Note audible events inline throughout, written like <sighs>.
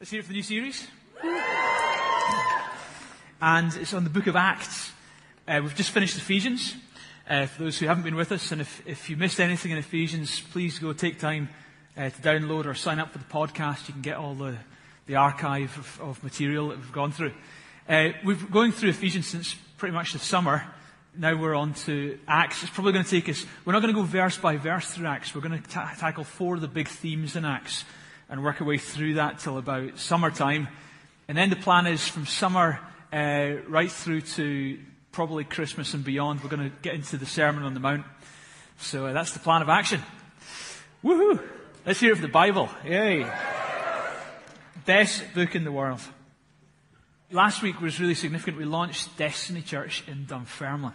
Let's hear it for the new series. And it's on the book of Acts. Uh, we've just finished Ephesians. Uh, for those who haven't been with us, and if, if you missed anything in Ephesians, please go take time uh, to download or sign up for the podcast. You can get all the, the archive of, of material that we've gone through. Uh, we've been going through Ephesians since pretty much the summer. Now we're on to Acts. It's probably going to take us, we're not going to go verse by verse through Acts. We're going to ta- tackle four of the big themes in Acts and work our way through that till about summertime. And then the plan is from summer uh, right through to probably Christmas and beyond, we're going to get into the Sermon on the Mount. So uh, that's the plan of action. Woohoo! Let's hear it the Bible. Yay! Best book in the world. Last week was really significant. We launched Destiny Church in Dunfermline.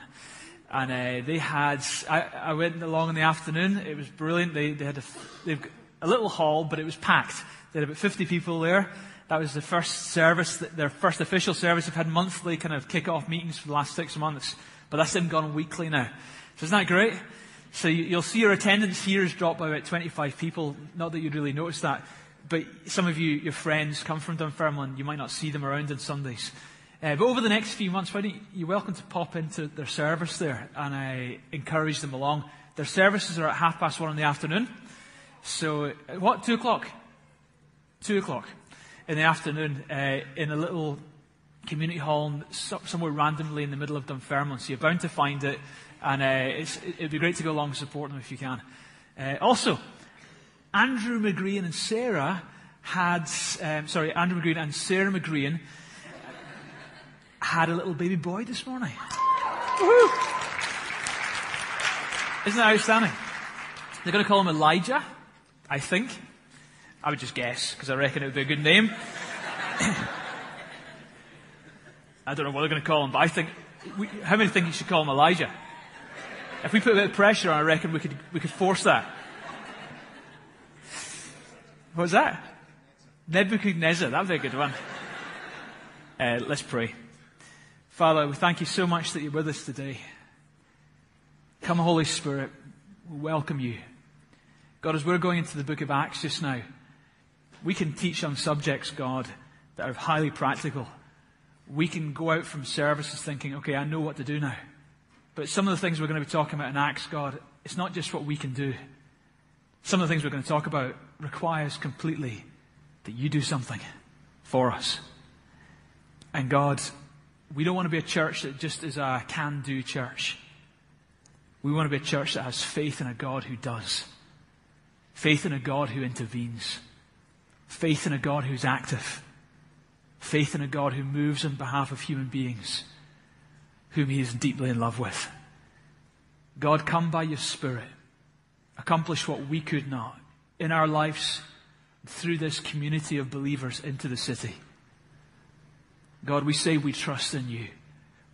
And uh, they had, I, I, went along in the afternoon. It was brilliant. They, they had a, they've a little hall, but it was packed. They had about 50 people there. That was the first service, their first official service. They've had monthly kind of kick-off meetings for the last six months, but that's them gone weekly now. So isn't that great? So you'll see your attendance here has dropped by about 25 people. Not that you'd really notice that, but some of you, your friends, come from Dunfermline. You might not see them around on Sundays. Uh, but over the next few months, why don't you, you're welcome to pop into their service there, and I encourage them along. Their services are at half past one in the afternoon. So, what? Two o'clock? Two o'clock in the afternoon uh, in a little community hall somewhere randomly in the middle of Dunfermline. So you're bound to find it, and uh, it'd be great to go along and support them if you can. Uh, also, Andrew McGreen and Sarah had, um, sorry, Andrew McGreen and Sarah McGreen had a little baby boy this morning. Woo-hoo. Isn't that outstanding? They're going to call him Elijah, I think. I would just guess, because I reckon it would be a good name. <coughs> I don't know what they're going to call him, but I think, we, how many think you should call him Elijah? If we put a bit of pressure on, I reckon we could, we could force that. What was that? Nebuchadnezzar. That would be a good one. Uh, let's pray. Father, we thank you so much that you're with us today. Come, Holy Spirit, we welcome you. God, as we're going into the book of Acts just now, we can teach on subjects, God, that are highly practical. We can go out from services thinking, okay, I know what to do now. But some of the things we're going to be talking about in Acts, God, it's not just what we can do. Some of the things we're going to talk about requires completely that you do something for us. And God, we don't want to be a church that just is a can do church. We want to be a church that has faith in a God who does. Faith in a God who intervenes. Faith in a God who's active. Faith in a God who moves on behalf of human beings whom he is deeply in love with. God, come by your Spirit. Accomplish what we could not in our lives through this community of believers into the city. God, we say we trust in you.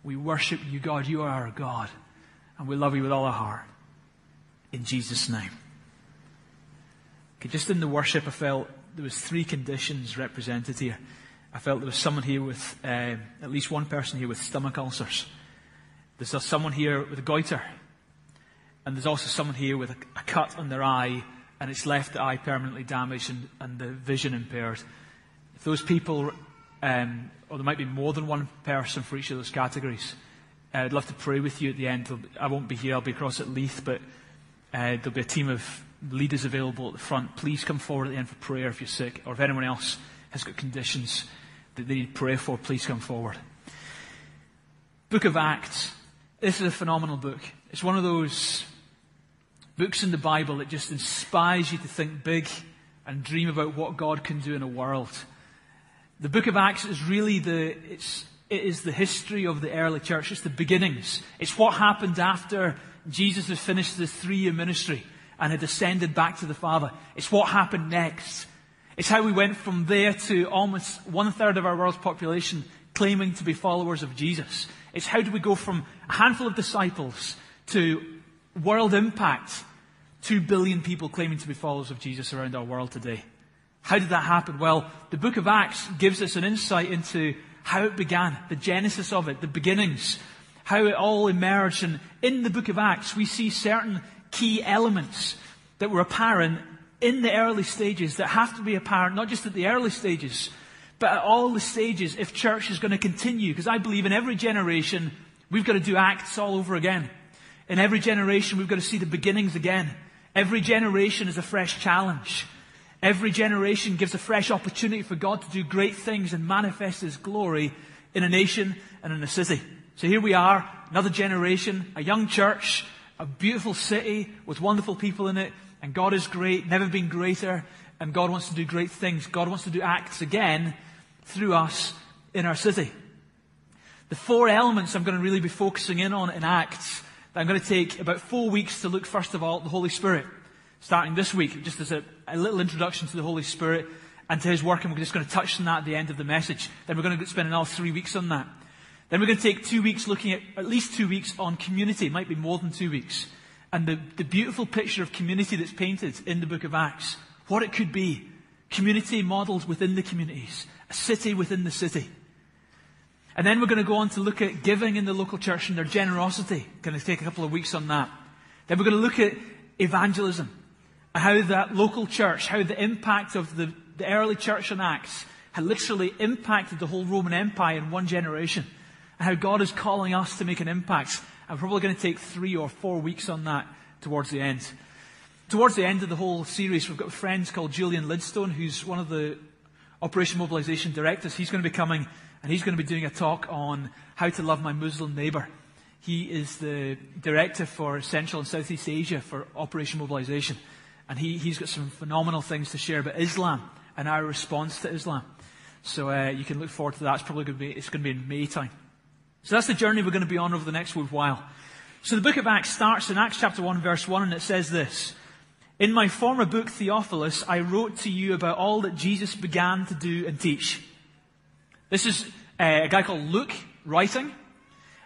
We worship you, God. You are our God. And we love you with all our heart. In Jesus' name. Okay, just in the worship, I felt there was three conditions represented here. I felt there was someone here with, uh, at least one person here with stomach ulcers. There's someone here with a goiter. And there's also someone here with a, a cut on their eye, and it's left the eye permanently damaged and, and the vision impaired. If those people, um, or there might be more than one person for each of those categories, uh, I'd love to pray with you at the end. I won't be here, I'll be across at Leith, but uh, there'll be a team of leaders available at the front. Please come forward at the end for prayer if you're sick, or if anyone else has got conditions that they need prayer for, please come forward. Book of Acts. This is a phenomenal book. It's one of those books in the Bible that just inspires you to think big and dream about what God can do in a world. The book of Acts is really the, it's, it is the history of the early church. It's the beginnings. It's what happened after Jesus had finished his three year ministry and had ascended back to the Father. It's what happened next. It's how we went from there to almost one third of our world's population claiming to be followers of Jesus. It's how do we go from a handful of disciples to world impact, two billion people claiming to be followers of Jesus around our world today. How did that happen? Well, the book of Acts gives us an insight into how it began, the genesis of it, the beginnings, how it all emerged. And in the book of Acts, we see certain key elements that were apparent in the early stages that have to be apparent, not just at the early stages, but at all the stages if church is going to continue. Because I believe in every generation, we've got to do acts all over again. In every generation, we've got to see the beginnings again. Every generation is a fresh challenge. Every generation gives a fresh opportunity for God to do great things and manifest His glory in a nation and in a city. So here we are, another generation, a young church, a beautiful city with wonderful people in it, and God is great, never been greater, and God wants to do great things. God wants to do acts again through us in our city. The four elements I'm going to really be focusing in on in Acts, that I'm going to take about four weeks to look first of all at the Holy Spirit, starting this week, just as a, a little introduction to the Holy Spirit and to his work, and we're just going to touch on that at the end of the message. Then we're going to spend another three weeks on that. Then we're going to take two weeks looking at, at least two weeks on community. It might be more than two weeks. And the, the beautiful picture of community that's painted in the book of Acts. What it could be. Community modelled within the communities. A city within the city. And then we're going to go on to look at giving in the local church and their generosity. Going to take a couple of weeks on that. Then we're going to look at evangelism. And how that local church, how the impact of the, the early church in Acts had literally impacted the whole Roman Empire in one generation and how God is calling us to make an impact. I'm probably going to take three or four weeks on that towards the end. Towards the end of the whole series, we've got friends called Julyan Lidstone, who's one of the Operation Mobilization directors. He's going to be coming and he's going to be doing a talk on how to love my Muslim neighbor. He is the director for Central and Southeast Asia for Operation Mobilization. And he, he's got some phenomenal things to share about Islam and our response to Islam. So uh, you can look forward to that. It's probably going to be, it's going to be in May time. So that's the journey we're going to be on over the next little while. So the book of Acts starts in Acts chapter 1 verse 1 and it says this. In my former book, Theophilus, I wrote to you about all that Jesus began to do and teach. This is uh, a guy called Luke writing,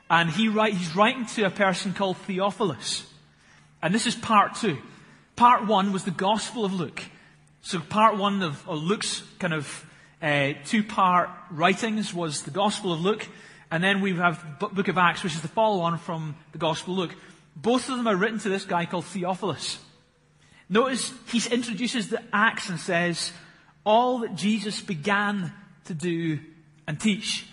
and he write, he's writing to a person called Theophilus. And this is part two. Part one was the Gospel of Luke. So part one of, Luke's kind of uh, two-part writings was the Gospel of Luke, and then we have the book of Acts, which is the follow on from the Gospel Luke. Both of them are written to this guy called Theophilus. Notice he introduces the Acts and says, all that Jesus began to do and teach.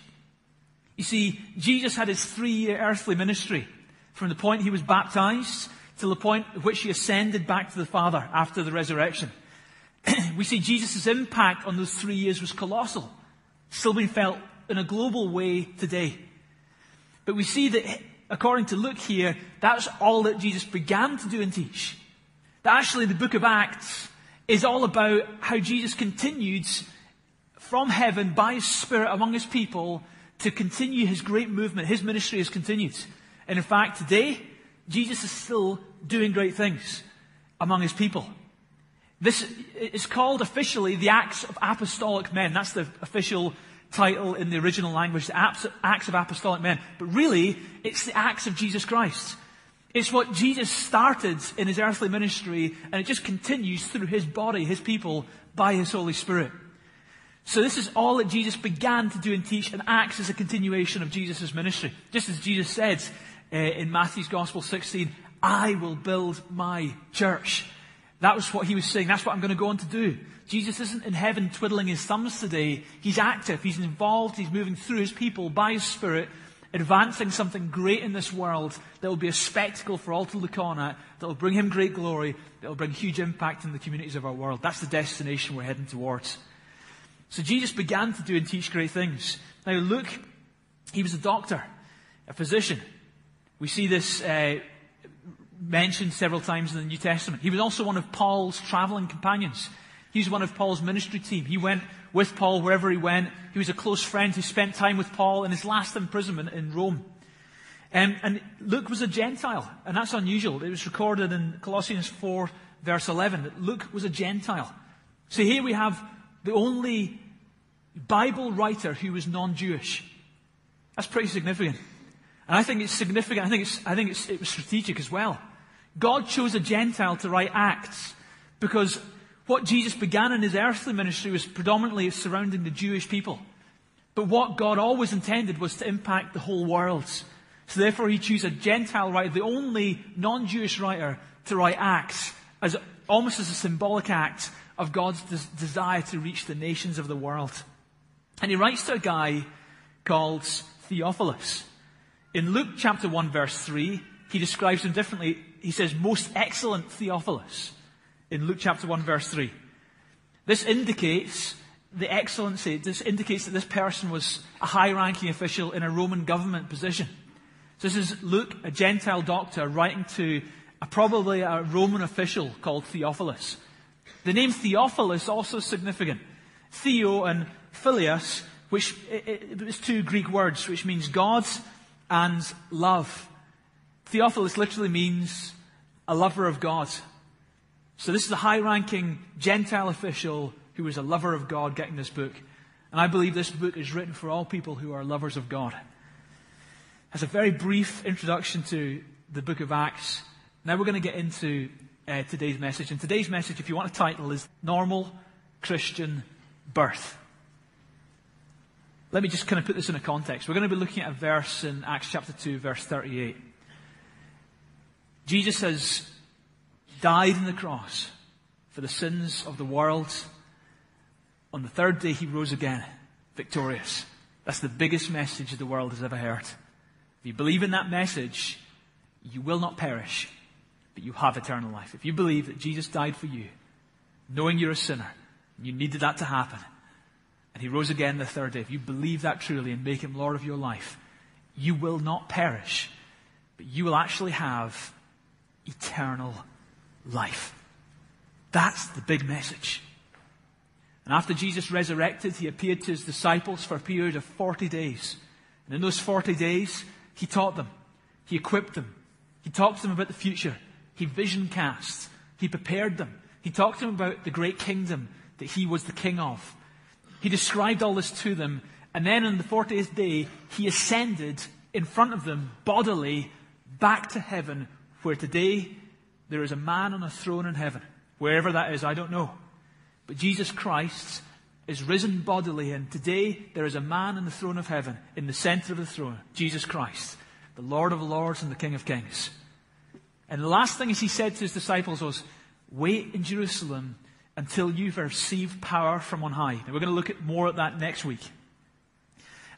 You see, Jesus had his three year earthly ministry from the point he was baptized to the point at which he ascended back to the Father after the resurrection. <clears throat> we see Jesus' impact on those three years was colossal, still being felt in a global way today. But we see that, according to Luke here, that's all that Jesus began to do and teach. That actually the book of Acts is all about how Jesus continued from heaven by his Spirit among his people to continue his great movement. His ministry has continued. And in fact, today, Jesus is still doing great things among his people. This is called officially the Acts of Apostolic Men. That's the official title in the original language, the Acts of Apostolic Men. But really, it's the Acts of Jesus Christ. It's what Jesus started in his earthly ministry, and it just continues through his body, his people, by his Holy Spirit. So this is all that Jesus began to do and teach, and acts is a continuation of Jesus' ministry. Just as Jesus said uh, in Matthew's Gospel 16, I will build my church. That was what he was saying. That's what I'm going to go on to do. Jesus isn't in heaven twiddling his thumbs today. He's active. He's involved. He's moving through his people by his Spirit, advancing something great in this world that will be a spectacle for all to look on at, that will bring him great glory, that will bring huge impact in the communities of our world. That's the destination we're heading towards. So Jesus began to do and teach great things. Now, Luke, he was a doctor, a physician. We see this uh, mentioned several times in the New Testament. He was also one of Paul's traveling companions. He's one of Paul's ministry team. He went with Paul wherever he went. He was a close friend who spent time with Paul in his last imprisonment in Rome. Um, and Luke was a Gentile, and that's unusual. It was recorded in Colossians 4, verse 11, that Luke was a Gentile. So here we have the only Bible writer who was non-Jewish. That's pretty significant. And I think it's significant. I think, it's, I think it's, it was strategic as well. God chose a Gentile to write Acts because what Jesus began in his earthly ministry was predominantly surrounding the Jewish people. But what God always intended was to impact the whole world. So therefore he chose a Gentile writer, the only non-Jewish writer to write Acts, as almost as a symbolic act of God's des- desire to reach the nations of the world. And he writes to a guy called Theophilus. In Luke chapter 1 verse 3, he describes him differently. He says, most excellent Theophilus in Luke chapter 1 verse 3. This indicates the excellency. This indicates that this person was a high ranking official in a Roman government position. So this is Luke, a Gentile doctor, writing to a, probably a Roman official called Theophilus. The name Theophilus also significant. Theo and Philius, which is two Greek words, which means God and love. Theophilus literally means a lover of God. So this is a high-ranking Gentile official who is a lover of God getting this book. And I believe this book is written for all people who are lovers of God. As a very brief introduction to the book of Acts, now we're going to get into uh, today's message. And today's message, if you want a title, is Normal Christian Birth. Let me just kind of put this in a context. We're going to be looking at a verse in Acts chapter 2, verse 38. Jesus has died on the cross for the sins of the world. On the third day, he rose again, victorious. That's the biggest message the world has ever heard. If you believe in that message, you will not perish, but you have eternal life. If you believe that Jesus died for you, knowing you're a sinner, you needed that to happen, and he rose again the third day, if you believe that truly and make him Lord of your life, you will not perish, but you will actually have eternal life. That's the big message. And after Jesus resurrected, he appeared to his disciples for a period of 40 days. And in those 40 days, he taught them. He equipped them. He talked to them about the future. He vision cast. He prepared them. He talked to them about the great kingdom that he was the king of. He described all this to them. And then on the 40th day, he ascended in front of them bodily back to heaven, where today there is a man on a throne in heaven. Wherever that is, I don't know. But Jesus Christ is risen bodily, and today there is a man on the throne of heaven, in the center of the throne, Jesus Christ, the Lord of lords and the King of kings. And the last thing he said to his disciples was, Wait in Jerusalem until you've received power from on high. And we're going to look at more at that next week.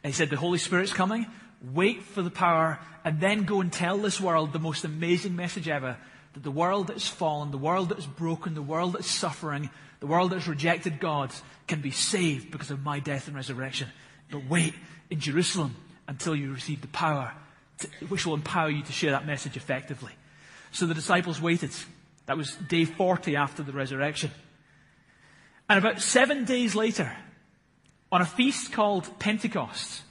And he said, The Holy Spirit's coming. Wait for the power and then go and tell this world the most amazing message ever that the world that is fallen, the world that is broken, the world that is suffering, the world that has rejected God can be saved because of my death and resurrection. But wait in Jerusalem until you receive the power to, which will empower you to share that message effectively. So the disciples waited. That was day 40 after the resurrection. And about seven days later, on a feast called Pentecost,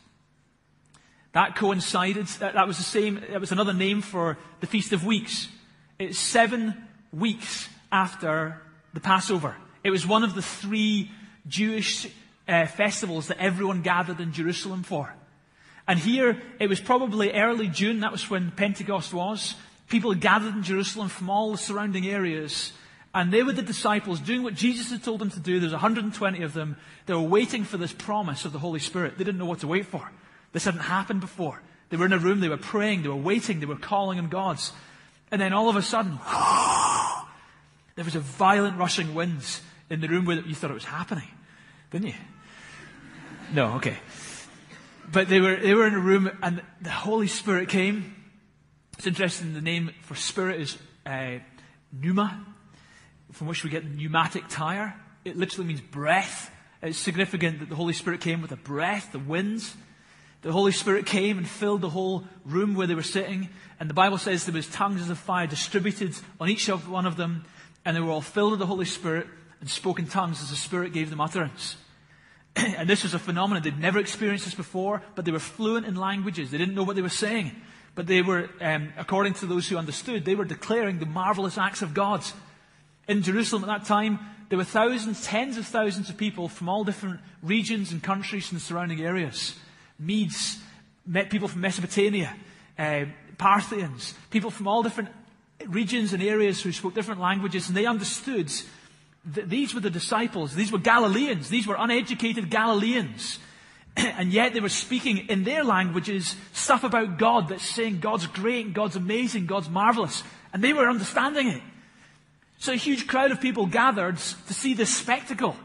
that coincided, that was the same, that was another name for the Feast of Weeks. It's seven weeks after the Passover. It was one of the three Jewish uh, festivals that everyone gathered in Jerusalem for. And here, it was probably early June, that was when Pentecost was. People gathered in Jerusalem from all the surrounding areas. And they were the disciples doing what Jesus had told them to do. There's 120 of them. They were waiting for this promise of the Holy Spirit. They didn't know what to wait for. This hadn't happened before. They were in a room, they were praying, they were waiting, they were calling on God. And then all of a sudden, <gasps> there was a violent rushing winds in the room where you thought it was happening, didn't you? No, okay. But they were, they were in a room and the Holy Spirit came. It's interesting, the name for spirit is uh, pneuma, from which we get pneumatic tire. It literally means breath. It's significant that the Holy Spirit came with a breath, the winds. The Holy Spirit came and filled the whole room where they were sitting. And the Bible says there was tongues of fire distributed on each of one of them. And they were all filled with the Holy Spirit and spoke in tongues as the Spirit gave them utterance. <clears throat> and this was a phenomenon. They'd never experienced this before, but they were fluent in languages. They didn't know what they were saying. But they were, um, according to those who understood, they were declaring the marvelous acts of God. In Jerusalem at that time, there were thousands, tens of thousands of people from all different regions and countries and surrounding areas. Medes, met people from Mesopotamia, uh, Parthians, people from all different regions and areas who spoke different languages, and they understood that these were the disciples. These were Galileans. These were uneducated Galileans. <clears throat> and yet they were speaking in their languages stuff about God that's saying God's great, God's amazing, God's marvelous. And they were understanding it. So a huge crowd of people gathered to see this spectacle,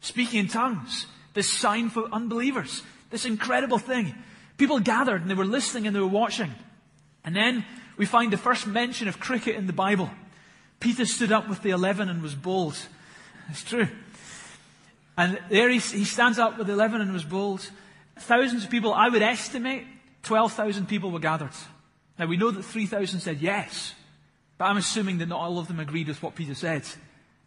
speaking in tongues, this sign for unbelievers, this incredible thing. People gathered and they were listening and they were watching. And then we find the first mention of cricket in the Bible. Peter stood up with the eleven and was bold. It's true. And there he, he stands up with the eleven and was bold. Thousands of people, I would estimate 12,000 people were gathered. Now we know that 3,000 said yes, but I'm assuming that not all of them agreed with what Peter said.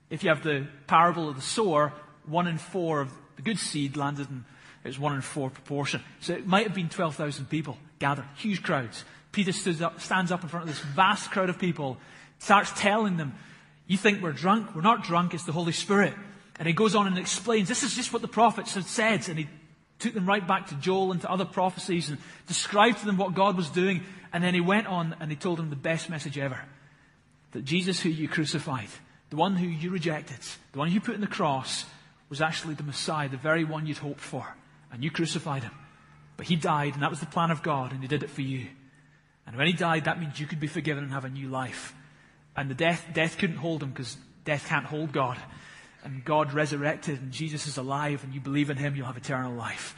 If you have the parable of the sower, one in four of the good seed landed in it was one in four proportion. So it might have been 12,000 people gathered, huge crowds. Peter up, stands up in front of this vast crowd of people, starts telling them, You think we're drunk? We're not drunk, it's the Holy Spirit. And he goes on and explains, This is just what the prophets had said. And he took them right back to Joel and to other prophecies and described to them what God was doing. And then he went on and he told them the best message ever that Jesus, who you crucified, the one who you rejected, the one you put in the cross, was actually the Messiah, the very one you'd hoped for. And you crucified him. But he died, and that was the plan of God, and he did it for you. And when he died, that means you could be forgiven and have a new life. And the death, death couldn't hold him because death can't hold God. And God resurrected, and Jesus is alive, and you believe in him, you'll have eternal life.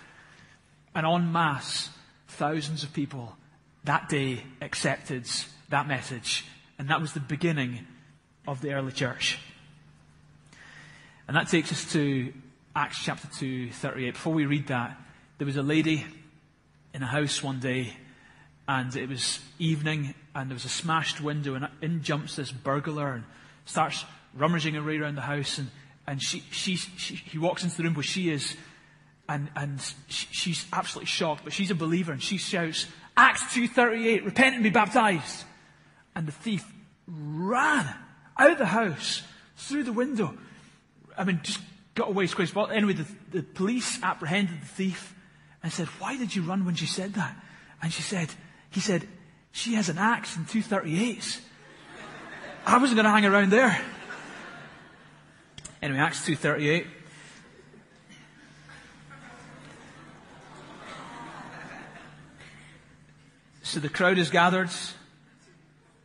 And en masse, thousands of people that day accepted that message. And that was the beginning of the early church. And that takes us to Acts chapter 2, 38. Before we read that, there was a lady in a house one day, and it was evening, and there was a smashed window, and in jumps this burglar and starts rummaging around the house, and, and she, she, she, he walks into the room where she is, and, and she, she's absolutely shocked, but she's a believer, and she shouts, Acts 2.38, repent and be baptized. And the thief ran out of the house, through the window. I mean, just got away quick as. Anyway, the, the police apprehended the thief and said, why did you run when she said that? And she said, he said, she has an axe and two 38s. I wasn't going to hang around there. Anyway, Acts 2.38. So the crowd is gathered.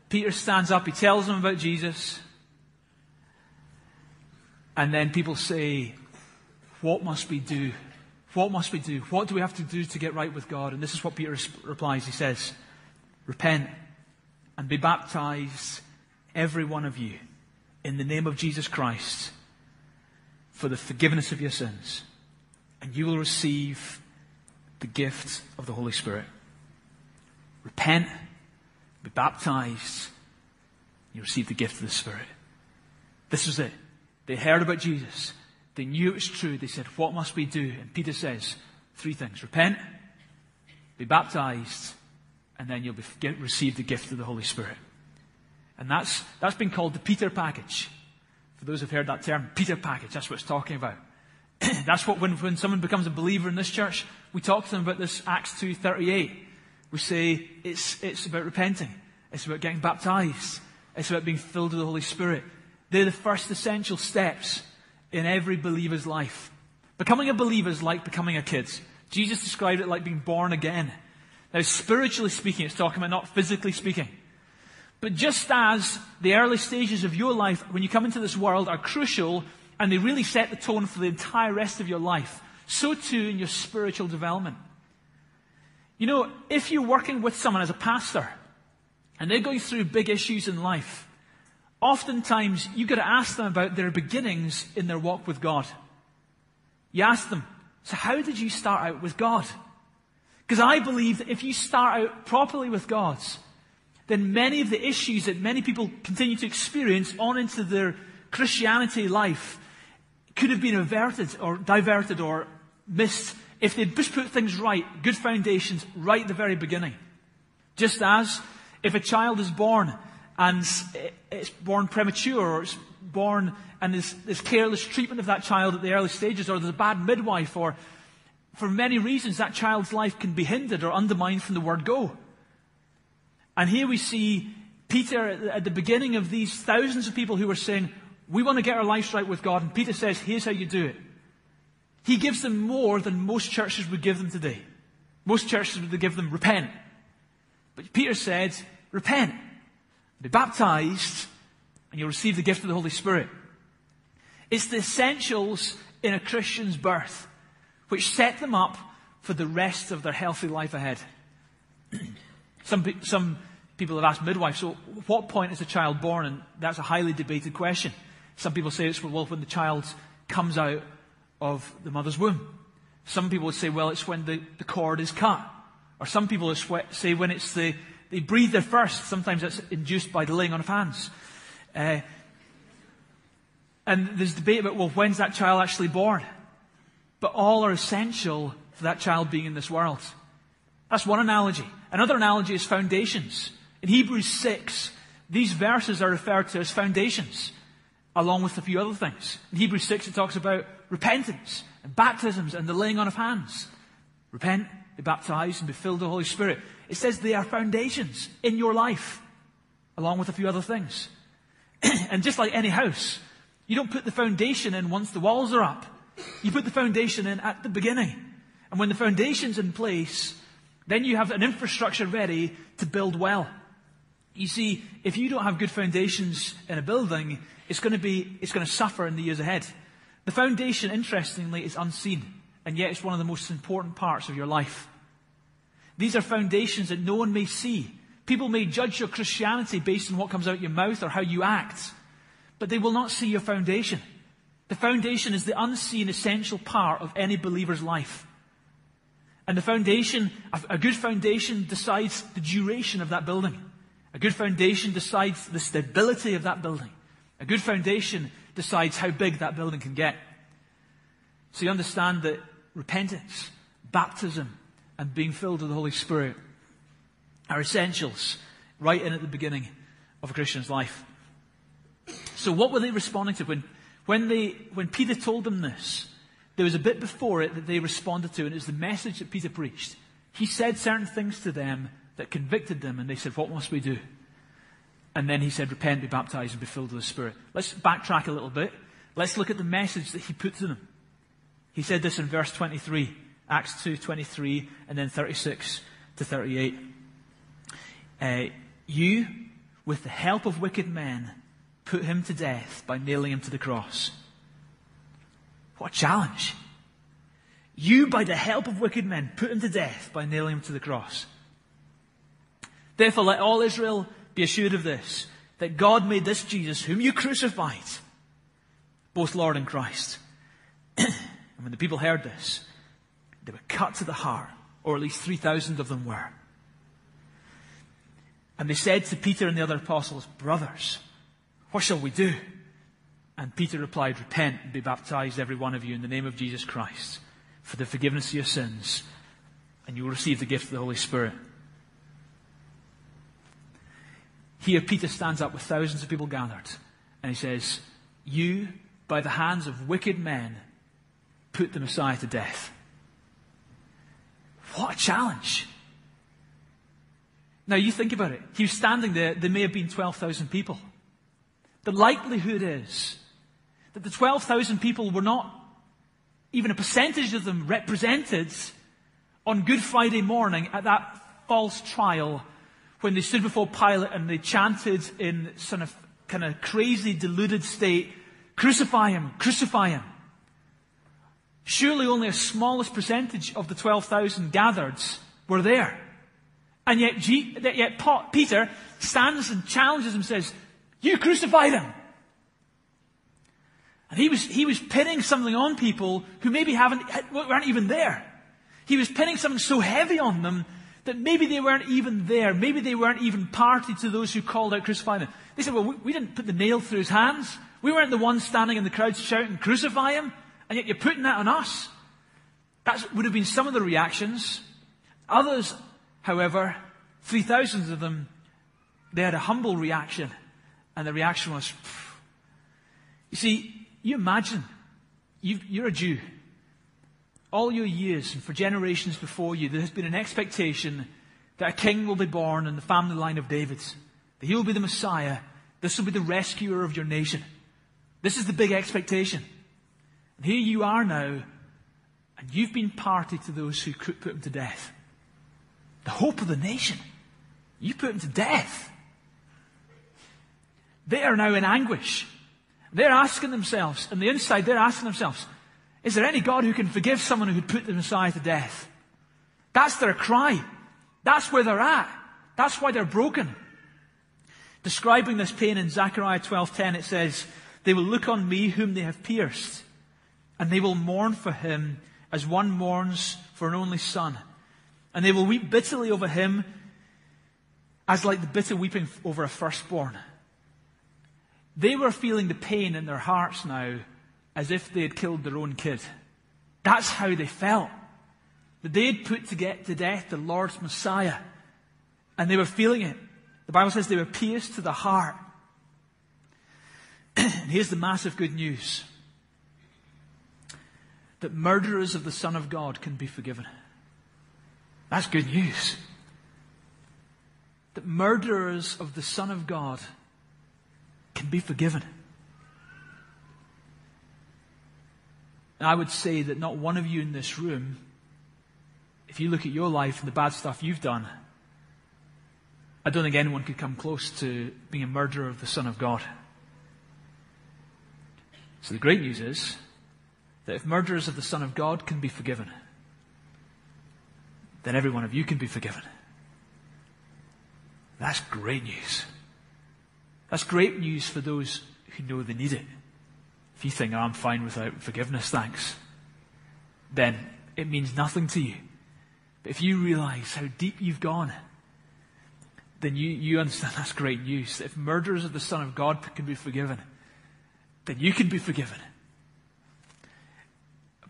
Peter stands up. He tells them about Jesus. And then people say, What must we do? What must we do? What do we have to do to get right with God? And this is what Peter replies. He says, Repent and be baptized, every one of you, in the name of Jesus Christ, for the forgiveness of your sins. And you will receive the gift of the Holy Spirit. Repent, be baptized, you receive the gift of the Spirit. This is it. They heard about Jesus. They knew it was true. They said, What must we do? And Peter says, Three things repent, be baptized, and then you'll be, get, receive the gift of the Holy Spirit. And that's, that's been called the Peter package. For those who've heard that term, Peter package, that's what it's talking about. <clears throat> that's what when, when someone becomes a believer in this church, we talk to them about this Acts 2.38. We say it's, it's about repenting. It's about getting baptized. It's about being filled with the Holy Spirit. They're the first essential steps in every believer's life. Becoming a believer is like becoming a kid. Jesus described it like being born again. Now, spiritually speaking, it's talking about not physically speaking. But just as the early stages of your life, when you come into this world, are crucial and they really set the tone for the entire rest of your life, so too in your spiritual development. You know, if you're working with someone as a pastor and they're going through big issues in life, Oftentimes, you've got to ask them about their beginnings in their walk with God. You ask them, so how did you start out with God? Because I believe that if you start out properly with God, then many of the issues that many people continue to experience on into their Christianity life could have been averted or diverted or missed if they'd just put things right, good foundations, right at the very beginning. Just as if a child is born and it's born premature or it's born and there's, there's careless treatment of that child at the early stages or there's a bad midwife or for many reasons that child's life can be hindered or undermined from the word go. And here we see Peter at the beginning of these thousands of people who are saying, we want to get our lives right with God. And Peter says, here's how you do it. He gives them more than most churches would give them today. Most churches would give them repent. But Peter said, repent. Be baptized, and you'll receive the gift of the Holy Spirit. It's the essentials in a Christian's birth which set them up for the rest of their healthy life ahead. <clears throat> some, some people have asked midwives, so what point is a child born? And that's a highly debated question. Some people say it's well when the child comes out of the mother's womb. Some people would say, well, it's when the, the cord is cut. Or some people say when it's the, they breathe their first. Sometimes that's induced by the laying on of hands. Uh, and there's debate about, well, when's that child actually born? But all are essential for that child being in this world. That's one analogy. Another analogy is foundations. In Hebrews 6, these verses are referred to as foundations, along with a few other things. In Hebrews 6, it talks about repentance and baptisms and the laying on of hands. Repent, be baptized, and be filled with the Holy Spirit. It says they are foundations in your life, along with a few other things. <clears throat> and just like any house, you don't put the foundation in once the walls are up. You put the foundation in at the beginning. And when the foundation's in place, then you have an infrastructure ready to build well. You see, if you don't have good foundations in a building, it's going to be, it's going to suffer in the years ahead. The foundation, interestingly, is unseen, and yet it's one of the most important parts of your life. These are foundations that no one may see. People may judge your Christianity based on what comes out your mouth or how you act but they will not see your foundation. The foundation is the unseen essential part of any believer's life. And the foundation, a good foundation decides the duration of that building. A good foundation decides the stability of that building. A good foundation decides how big that building can get. So you understand that repentance, baptism, and being filled with the Holy Spirit are essentials right in at the beginning of a Christian's life. So what were they responding to when, when, they, when Peter told them this? There was a bit before it that they responded to, and it was the message that Peter preached. He said certain things to them that convicted them, and they said, What must we do? And then he said, Repent, be baptized, and be filled with the Spirit. Let's backtrack a little bit. Let's look at the message that he put to them. He said this in verse 23, Acts 2 23, and then 36 to 38. Uh, you, with the help of wicked men, put him to death by nailing him to the cross. What a challenge. You, by the help of wicked men, put him to death by nailing him to the cross. Therefore, let all Israel be assured of this, that God made this Jesus, whom you crucified, both Lord and Christ. <clears throat> and when the people heard this, they were cut to the heart, or at least 3,000 of them were. And they said to Peter and the other apostles, Brothers, what shall we do? And Peter replied, Repent and be baptized, every one of you, in the name of Jesus Christ, for the forgiveness of your sins, and you will receive the gift of the Holy Spirit. Here, Peter stands up with thousands of people gathered, and he says, You, by the hands of wicked men, put the Messiah to death. What a challenge! Now, you think about it. He was standing there, there may have been 12,000 people. The likelihood is that the 12,000 people were not even a percentage of them represented on Good Friday morning at that false trial when they stood before Pilate and they chanted in some of kind of crazy, deluded state, crucify him, crucify him. Surely only a smallest percentage of the 12,000 gathered were there. And yet, yet Peter stands and challenges him and says, you crucified him. And he was, he was pinning something on people who maybe haven't, weren't even there. He was pinning something so heavy on them that maybe they weren't even there. Maybe they weren't even party to those who called out crucify him. They said, well, we, we didn't put the nail through his hands. We weren't the ones standing in the crowd shouting, crucify him. And yet you're putting that on us. That would have been some of the reactions. Others, however, 3,000 of them, they had a humble reaction. And the reaction was, Phew. you see, you imagine, you are a Jew. All your years and for generations before you, there has been an expectation that a king will be born in the family line of David. That he will be the Messiah. This will be the rescuer of your nation. This is the big expectation. And here you are now, and you've been party to those who put him to death. The hope of the nation. You put him to death. They are now in anguish. They're asking themselves, on the inside, they're asking themselves, is there any God who can forgive someone who put the Messiah to death? That's their cry. That's where they're at. That's why they're broken. Describing this pain in Zechariah 12:10 it says, "They will look on me whom they have pierced, and they will mourn for him as one mourns for an only son, and they will weep bitterly over him as like the bitter weeping over a firstborn." They were feeling the pain in their hearts now as if they had killed their own kid. That's how they felt. That they had put to get to death the Lord's Messiah. And they were feeling it. The Bible says they were pierced to the heart. <clears throat> and here's the massive good news that murderers of the Son of God can be forgiven. That's good news. That murderers of the Son of God can be forgiven. And I would say that not one of you in this room, if you look at your life and the bad stuff you've done, I don't think anyone could come close to being a murderer of the Son of God. So the great news is that if murderers of the Son of God can be forgiven, then every one of you can be forgiven. That's great news. That's great news for those who know they need it. If you think, oh, I'm fine without forgiveness, thanks, then it means nothing to you. But if you realize how deep you've gone, then you, you understand that's great news. If murderers of the Son of God can be forgiven, then you can be forgiven.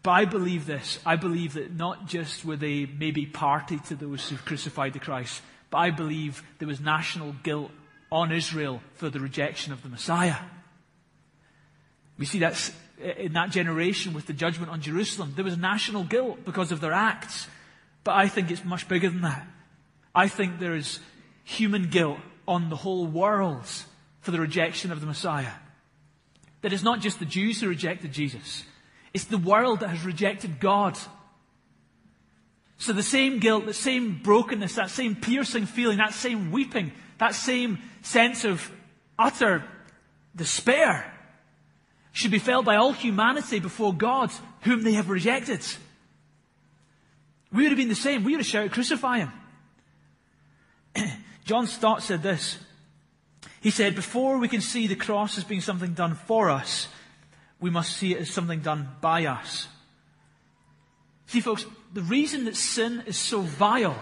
But I believe this. I believe that not just were they maybe party to those who crucified the Christ, but I believe there was national guilt on Israel for the rejection of the Messiah. We see that in that generation with the judgment on Jerusalem. There was national guilt because of their acts. But I think it's much bigger than that. I think there is human guilt on the whole world for the rejection of the Messiah. That it's not just the Jews who rejected Jesus, it's the world that has rejected God. So the same guilt, the same brokenness, that same piercing feeling, that same weeping, that same sense of utter despair should be felt by all humanity before God, whom they have rejected. We would have been the same. We would have shouted, crucify him. <clears throat> John Stott said this. He said, before we can see the cross as being something done for us, we must see it as something done by us. See, folks, the reason that sin is so vile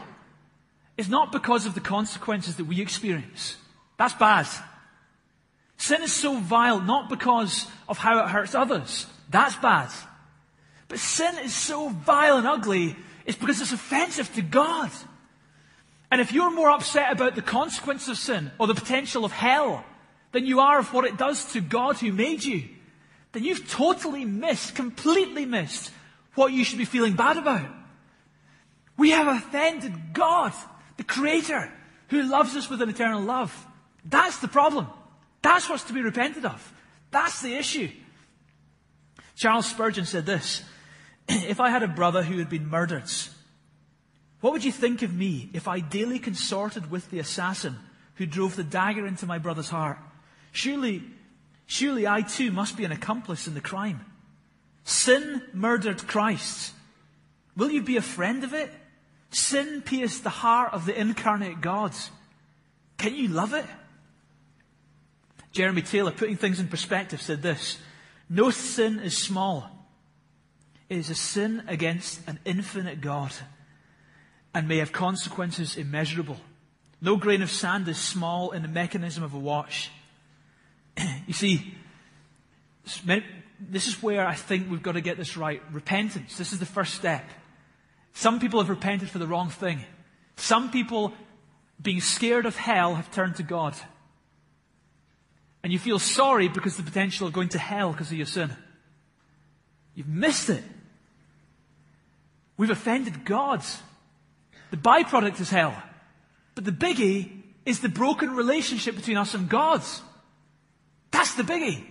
is not because of the consequences that we experience. That's bad. Sin is so vile not because of how it hurts others. That's bad. But sin is so vile and ugly, it's because it's offensive to God. And if you're more upset about the consequence of sin or the potential of hell than you are of what it does to God who made you, then you've totally missed, completely missed what you should be feeling bad about. We have offended God, the Creator, who loves us with an eternal love. That's the problem. That's what's to be repented of. That's the issue. Charles Spurgeon said this <clears throat> If I had a brother who had been murdered, what would you think of me if I daily consorted with the assassin who drove the dagger into my brother's heart? Surely, surely I too must be an accomplice in the crime. Sin murdered Christ. Will you be a friend of it? Sin pierced the heart of the incarnate God. Can you love it? Jeremy Taylor, putting things in perspective, said this No sin is small. It is a sin against an infinite God and may have consequences immeasurable. No grain of sand is small in the mechanism of a watch. <clears throat> you see, this is where I think we've got to get this right. Repentance. This is the first step. Some people have repented for the wrong thing. Some people, being scared of hell, have turned to God. And you feel sorry because the potential of going to hell because of your sin. You've missed it. We've offended God. The byproduct is hell. But the biggie is the broken relationship between us and God. The biggie.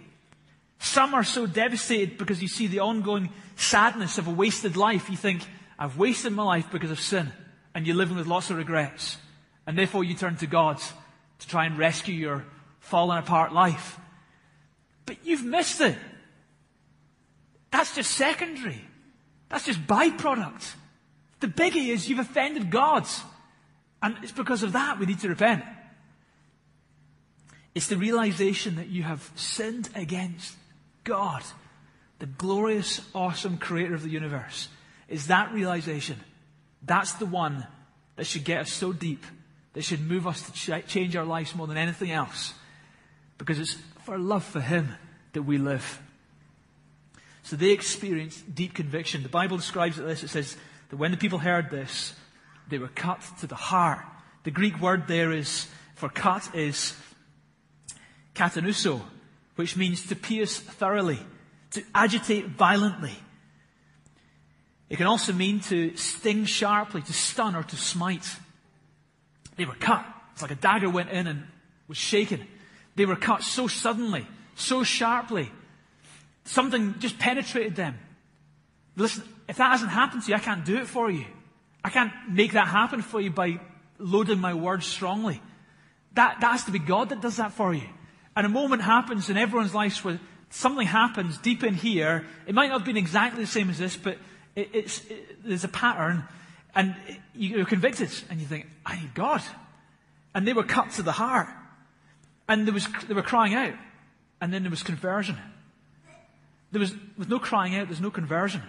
Some are so devastated because you see the ongoing sadness of a wasted life. You think, I've wasted my life because of sin. And you're living with lots of regrets. And therefore you turn to God to try and rescue your fallen apart life. But you've missed it. That's just secondary. That's just byproduct. The biggie is you've offended God. And it's because of that we need to repent. It's the realization that you have sinned against God, the glorious, awesome creator of the universe. Is that realization. That's the one that should get us so deep, that should move us to ch- change our lives more than anything else. Because it's for love for Him that we live. So they experienced deep conviction. The Bible describes it this. It says that when the people heard this, they were cut to the heart. The Greek word there is, for cut is katanuso, which means to pierce thoroughly, to agitate violently. It can also mean to sting sharply, to stun or to smite. They were cut. It's like a dagger went in and was shaken. They were cut so suddenly, so sharply. Something just penetrated them. Listen, if that hasn't happened to you, I can't do it for you. I can't make that happen for you by loading my words strongly. That, that has to be God that does that for you. And a moment happens in everyone's lives where something happens deep in here. It might not have been exactly the same as this, but it, it's, it, there's a pattern, and you're convicted, and you think, I need God. And they were cut to the heart. And there was, they were crying out. And then there was conversion. There was, with no crying out, there's no conversion.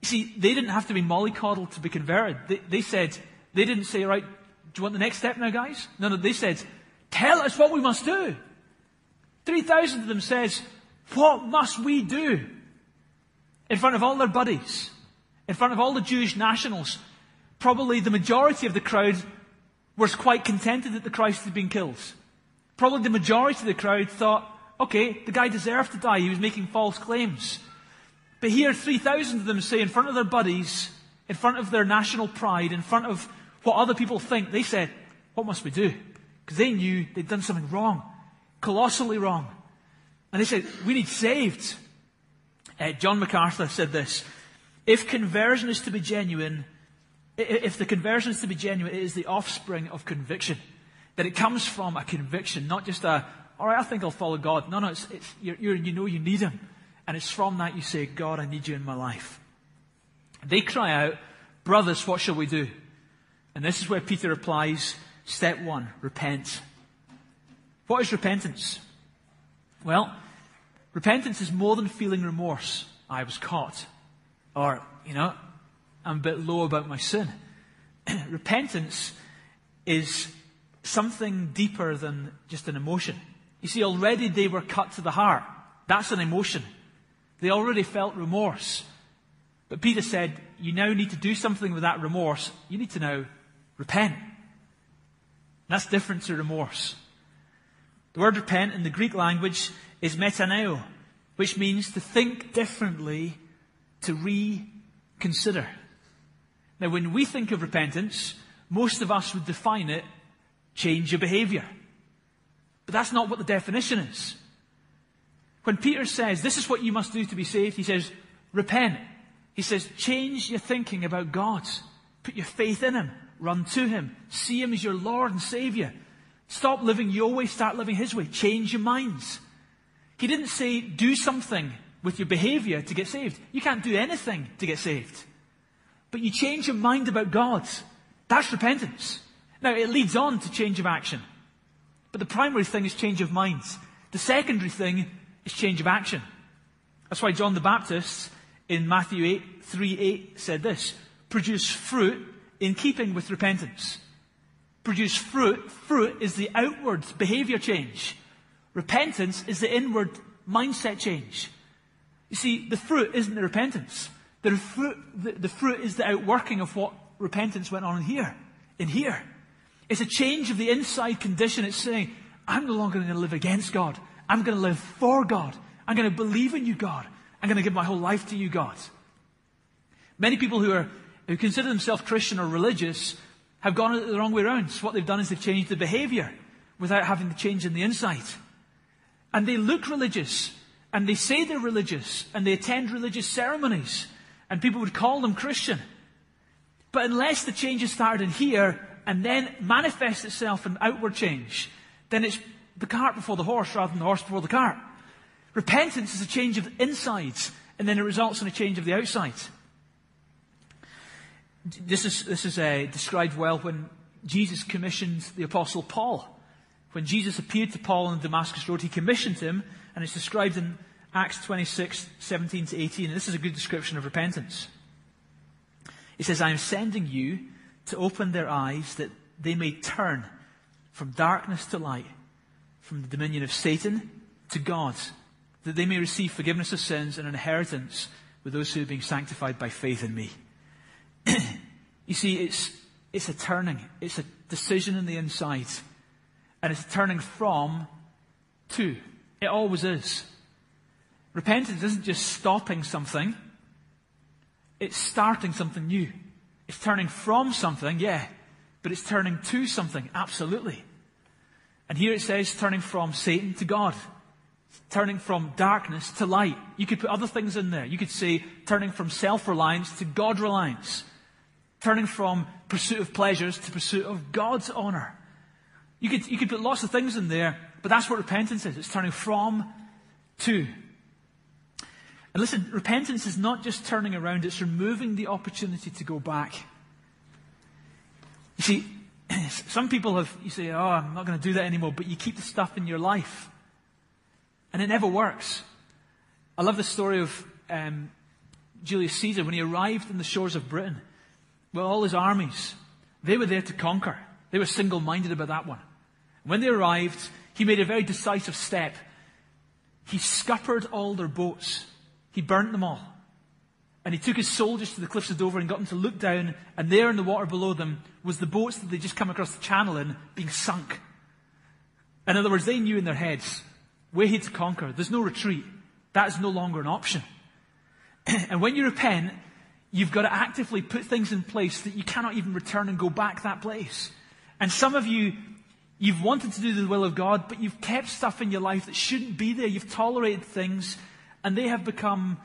You see, they didn't have to be mollycoddled to be converted. They, they said, they didn't say, right, do you want the next step now, guys? No, no, they said, tell us what we must do. 3,000 of them says, what must we do? In front of all their buddies, in front of all the Jewish nationals, probably the majority of the crowd was quite contented that the Christ had been killed. Probably the majority of the crowd thought, okay, the guy deserved to die. He was making false claims. But here, 3,000 of them say in front of their buddies, in front of their national pride, in front of what other people think, they said, what must we do? Because they knew they'd done something wrong, colossally wrong. And they said, we need saved. Uh, John MacArthur said this, if conversion is to be genuine, if the conversion is to be genuine, it is the offspring of conviction. That it comes from a conviction, not just a, all right, I think I'll follow God. No, no, it's, it's you're, you're, you know you need Him. And it's from that you say, God, I need you in my life. They cry out, brothers, what shall we do? And this is where Peter replies, step one, repent. What is repentance? Well, repentance is more than feeling remorse. I was caught. Or, you know, I'm a bit low about my sin. <clears throat> repentance is something deeper than just an emotion. You see, already they were cut to the heart. That's an emotion. They already felt remorse. But Peter said, you now need to do something with that remorse. You need to now repent. That's different to remorse. The word repent in the Greek language is metanoeo, which means to think differently, to reconsider. Now, when we think of repentance, most of us would define it change your behavior. But that's not what the definition is. When Peter says, this is what you must do to be saved, he says, repent. He says, change your thinking about God. Put your faith in Him. Run to Him. See Him as your Lord and Savior. Stop living your way, start living His way. Change your minds. He didn't say, do something with your behavior to get saved. You can't do anything to get saved. But you change your mind about God. That's repentance. Now, it leads on to change of action. But the primary thing is change of minds. The secondary thing is change of action. That's why John the Baptist in Matthew 8, 3 8 said this produce fruit in keeping with repentance. Produce fruit. Fruit is the outward behavior change. Repentance is the inward mindset change. You see, the fruit isn't the repentance. The fruit, the, the fruit is the outworking of what repentance went on in here. In here. It's a change of the inside condition. It's saying, I'm no longer going to live against God. I'm going to live for God. I'm going to believe in you, God. I'm going to give my whole life to you, God. Many people who are who consider themselves Christian or religious have gone the wrong way around. So what they've done is they've changed the behavior without having the change in the inside. And they look religious and they say they're religious and they attend religious ceremonies and people would call them Christian. But unless the change is started in here and then manifests itself in outward change, then it's the cart before the horse rather than the horse before the cart. Repentance is a change of the insides, and then it results in a change of the outsides. This is, this is uh, described well when Jesus commissioned the Apostle Paul. When Jesus appeared to Paul on the Damascus Road, he commissioned him, and it's described in Acts 26, 17 to 18. And this is a good description of repentance. He says, I am sending you to open their eyes that they may turn from darkness to light, from the dominion of Satan to God, that they may receive forgiveness of sins and an inheritance with those who are being sanctified by faith in me. <clears throat> you see, it's, it's a turning. It's a decision in the inside. And it's turning from to. It always is. Repentance isn't just stopping something. It's starting something new. It's turning from something, yeah, but it's turning to something, absolutely. And here it says turning from Satan to God. Turning from darkness to light. You could put other things in there. You could say turning from self-reliance to God-reliance. Turning from pursuit of pleasures to pursuit of God's honor. You could, you could put lots of things in there, but that's what repentance is. It's turning from to. And listen, repentance is not just turning around, it's removing the opportunity to go back. You see, <clears throat> some people have, you say, oh, I'm not going to do that anymore, but you keep the stuff in your life. And it never works. I love the story of um, Julius Caesar when he arrived on the shores of Britain with all his armies. They were there to conquer. They were single minded about that one. When they arrived, he made a very decisive step. He scuppered all their boats. He burnt them all. And he took his soldiers to the cliffs of Dover and got them to look down, and there in the water below them was the boats that they'd just come across the channel in being sunk. In other words, they knew in their heads, we're here to conquer. There's no retreat. That is no longer an option. <clears throat> and when you repent, you've got to actively put things in place that you cannot even return and go back that place. And some of you, you've wanted to do the will of God, but you've kept stuff in your life that shouldn't be there. You've tolerated things and they have become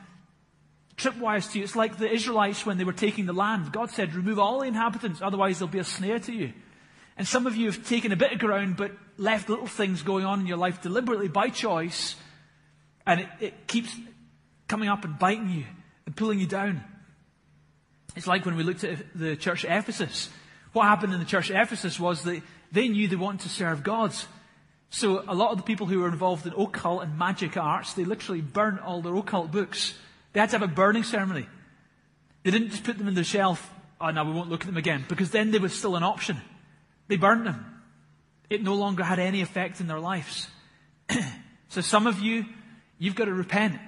tripwires to you. It's like the Israelites when they were taking the land. God said, remove all the inhabitants, otherwise there'll be a snare to you. And some of you have taken a bit of ground but left little things going on in your life deliberately by choice, and it, it keeps coming up and biting you and pulling you down. It's like when we looked at the church at Ephesus. What happened in the church at Ephesus was that they knew they wanted to serve God. So a lot of the people who were involved in occult and magic arts, they literally burned all their occult books. They had to have a burning ceremony. They didn't just put them in the shelf, oh no, we won't look at them again, because then they were still an option. They burned them. It no longer had any effect in their lives. <clears throat> so some of you, you've got to repent.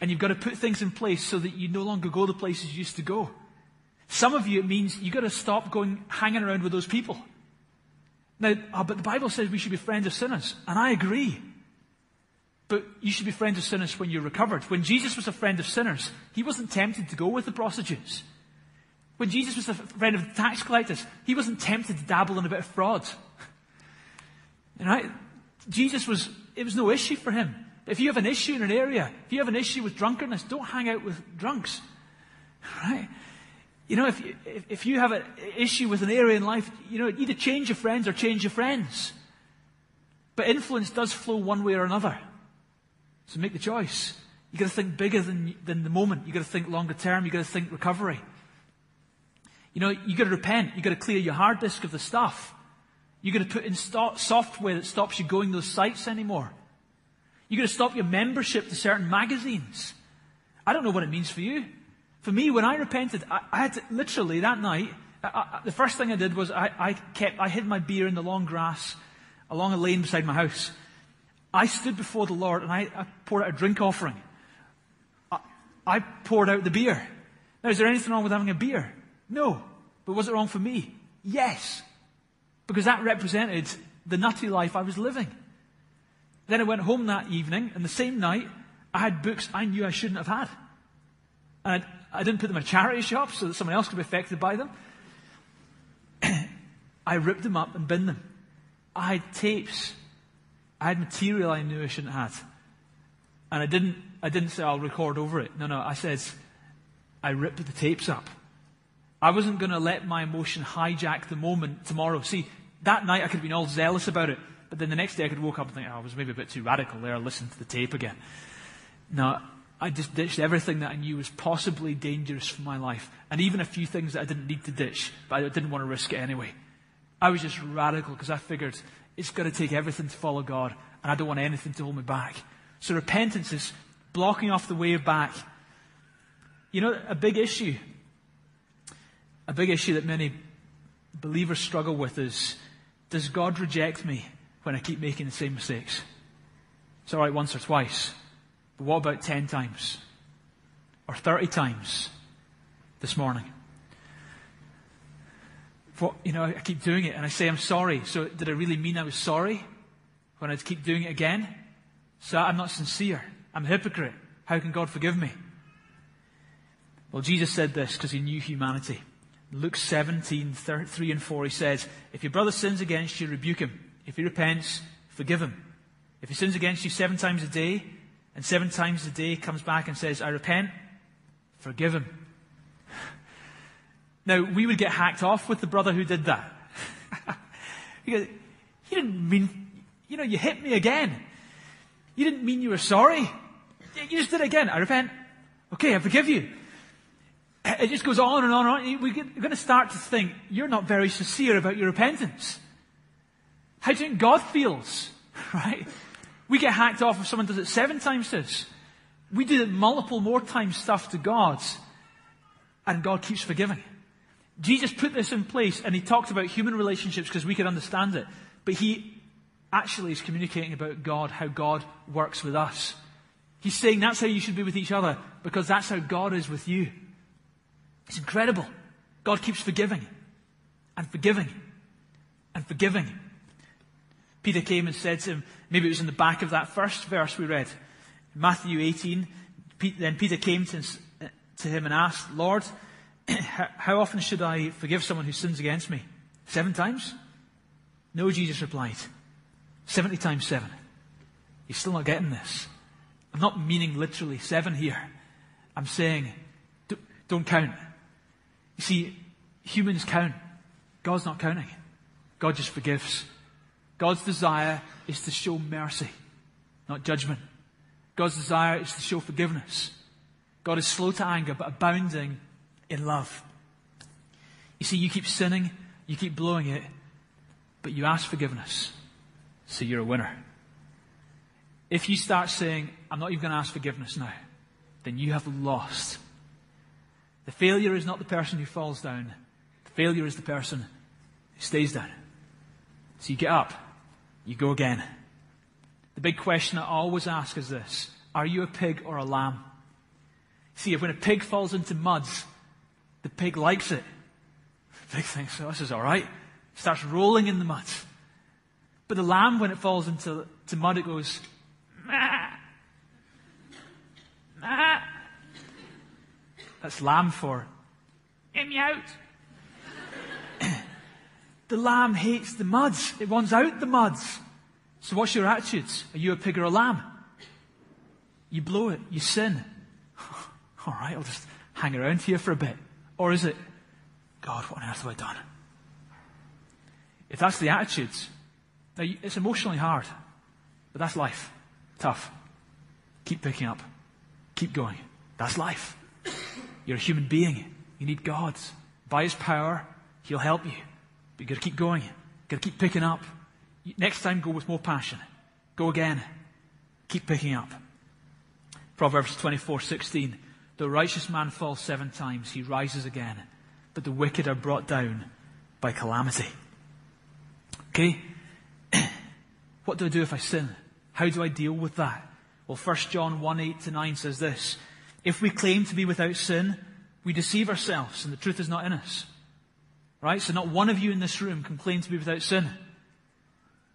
And you've got to put things in place so that you no longer go the places you used to go. Some of you, it means you've got to stop going, hanging around with those people. Now, uh, but the Bible says we should be friends of sinners, and I agree. But you should be friends of sinners when you're recovered. When Jesus was a friend of sinners, he wasn't tempted to go with the prostitutes. When Jesus was a friend of the tax collectors, he wasn't tempted to dabble in a bit of fraud. <laughs> Right? Jesus was, it was no issue for him. If you have an issue in an area, if you have an issue with drunkenness, don't hang out with drunks. <laughs> Right? You know, if you, if you have an issue with an area in life, you know, either change your friends or change your friends. But influence does flow one way or another. So make the choice. You've got to think bigger than, than the moment. You've got to think longer term. You've got to think recovery. You know, you've got to repent. You've got to clear your hard disk of the stuff. You've got to put in st- software that stops you going those sites anymore. You've got to stop your membership to certain magazines. I don't know what it means for you. For me, when I repented, I, I had to, literally that night, I, I, the first thing I did was I, kept, I hid my beer in the long grass along a lane beside my house. I stood before the Lord and I, poured out a drink offering. I, poured out the beer. Now, is there anything wrong with having a beer? No. But was it wrong for me? Yes. Because that represented the nutty life I was living. Then I went home that evening, and the same night, I had books I knew I shouldn't have had. And I didn't put them in a charity shop so that someone else could be affected by them. <clears throat> I ripped them up and binned them. I had tapes. I had material I knew I shouldn't have. And I didn't, I didn't say I'll record over it. No, no. I said, I ripped the tapes up. I wasn't going to let my emotion hijack the moment tomorrow. See, that night I could have been all zealous about it. But then the next day I could woke up and think, oh, I was maybe a bit too radical there. I listened to the tape again. No, I just ditched everything that I knew was possibly dangerous for my life. And even a few things that I didn't need to ditch, but I didn't want to risk it anyway. I was just radical because I figured it's going to take everything to follow God, and I don't want anything to hold me back. So repentance is blocking off the way back. You know, a big issue, a big issue that many believers struggle with is does God reject me when I keep making the same mistakes? It's all right once or twice, but what about 10 times? Or 30 times this morning? What, you know, I keep doing it and I say I'm sorry. So did I really mean I was sorry when I'd keep doing it again? So I'm not sincere. I'm a hypocrite. How can God forgive me? Well, Jesus said this because he knew humanity. Luke 17, 3 and 4, he says, If your brother sins against you, rebuke him. If he repents, forgive him. If he sins against you seven times a day, and seven times a day comes back and says, I repent, forgive him. <laughs> Now, we would get hacked off with the brother who did that. because <laughs> he didn't mean, you know, you hit me again. You didn't mean you were sorry. You just did it again. I repent. Okay, I forgive you. It just goes on and on and on. We're going to start to think you're not very sincere about your repentance. How do you think God feels? <laughs> Right? We get hacked off if someone does it seven times to us. We do it multiple more times stuff to God, and God keeps forgiving. Jesus put this in place, and he talked about human relationships because we could understand it. But he actually is communicating about God, how God works with us. He's saying that's how you should be with each other because that's how God is with you. It's incredible. God keeps forgiving and forgiving and forgiving. Peter came and said to him, maybe it was in the back of that first verse we read, Matthew 18. Then Peter came to, him and asked, Lord, <clears throat> how often should I forgive someone who sins against me? Seven times? No, Jesus replied. 70 times 7. You're still not getting this. I'm not meaning literally seven here. I'm saying don't count. You see, humans count. God's not counting. God just forgives. God's desire is to show mercy, not judgment. God's desire is to show forgiveness. God is slow to anger, but abounding in love. You see, you keep sinning, you keep blowing it, but you ask forgiveness. So you're a winner. If you start saying, I'm not even going to ask forgiveness now, then you have lost. The failure is not the person who falls down. The failure is the person who stays down. So you get up. You go again. The big question I always ask is this. Are you a pig or a lamb? See, if when a pig falls into muds, the pig likes it. The pig thinks, oh, this is alright. Starts rolling in the mud. But the lamb, when it falls into to mud, it goes, Mah. Mah. That's lamb for, get me out. The lamb hates the muds. It wants out the muds. So what's your attitudes? Are you a pig or a lamb? You blow it. You sin. <laughs> All right, I'll just hang around here for a bit. Or is it, God, what on earth have I done? If that's the attitudes, now, it's emotionally hard, but that's life. Tough. Keep picking up. Keep going. That's life. You're a human being. You need God. By His power, He'll help you. But you've got to keep going. You've got to keep picking up. Next time, go with more passion. Go again. Keep picking up. Proverbs 24:16. The righteous man falls seven times, he rises again, but the wicked are brought down by calamity. Okay? <clears throat> What do I do if I sin? How do I deal with that? Well, 1 John 1 8 to 9 says this If we claim to be without sin, we deceive ourselves and the truth is not in us. Right? So, not one of you in this room can claim to be without sin.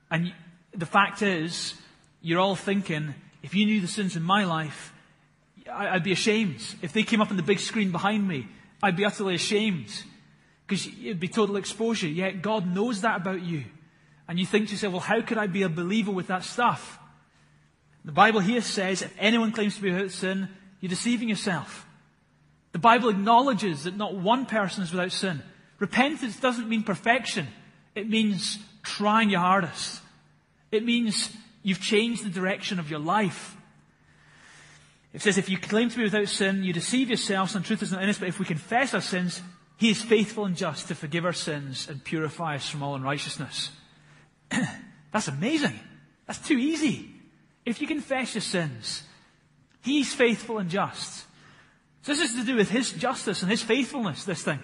And the fact is, you're all thinking, if you knew the sins in my life, I'd be ashamed. If they came up on the big screen behind me, I'd be utterly ashamed. Because it'd be total exposure. Yet God knows that about you. And you think to yourself, well, how could I be a believer with that stuff? The Bible here says, if anyone claims to be without sin, you're deceiving yourself. The Bible acknowledges that not one person is without sin. Repentance doesn't mean perfection. It means trying your hardest. It means you've changed the direction of your life. It says, if you claim to be without sin, you deceive yourselves and truth is not in us. But if we confess our sins, he is faithful and just to forgive our sins and purify us from all unrighteousness. <clears throat> That's amazing. That's too easy. If you confess your sins, he's faithful and just. So this is to do with his justice and his faithfulness, this thing.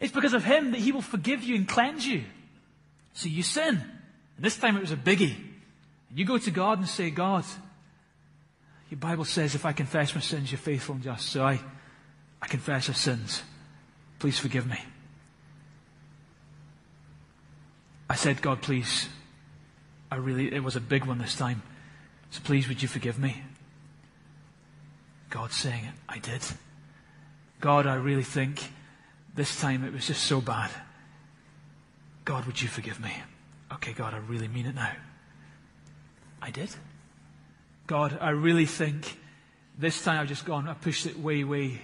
It's because of him that he will forgive you and cleanse you. So you sin. And this time it was a biggie. And you go to God and say, God, your Bible says if I confess my sins, you're faithful and just. So I, I confess our sins. Please forgive me. I said, God, please. I really, it was a big one this time. So please, would you forgive me? God saying. I did. God, I really think this time it was just so bad. God, would you forgive me? Okay, God, I really mean it now. I did. God, I really think this time I've just gone, I pushed it way, way,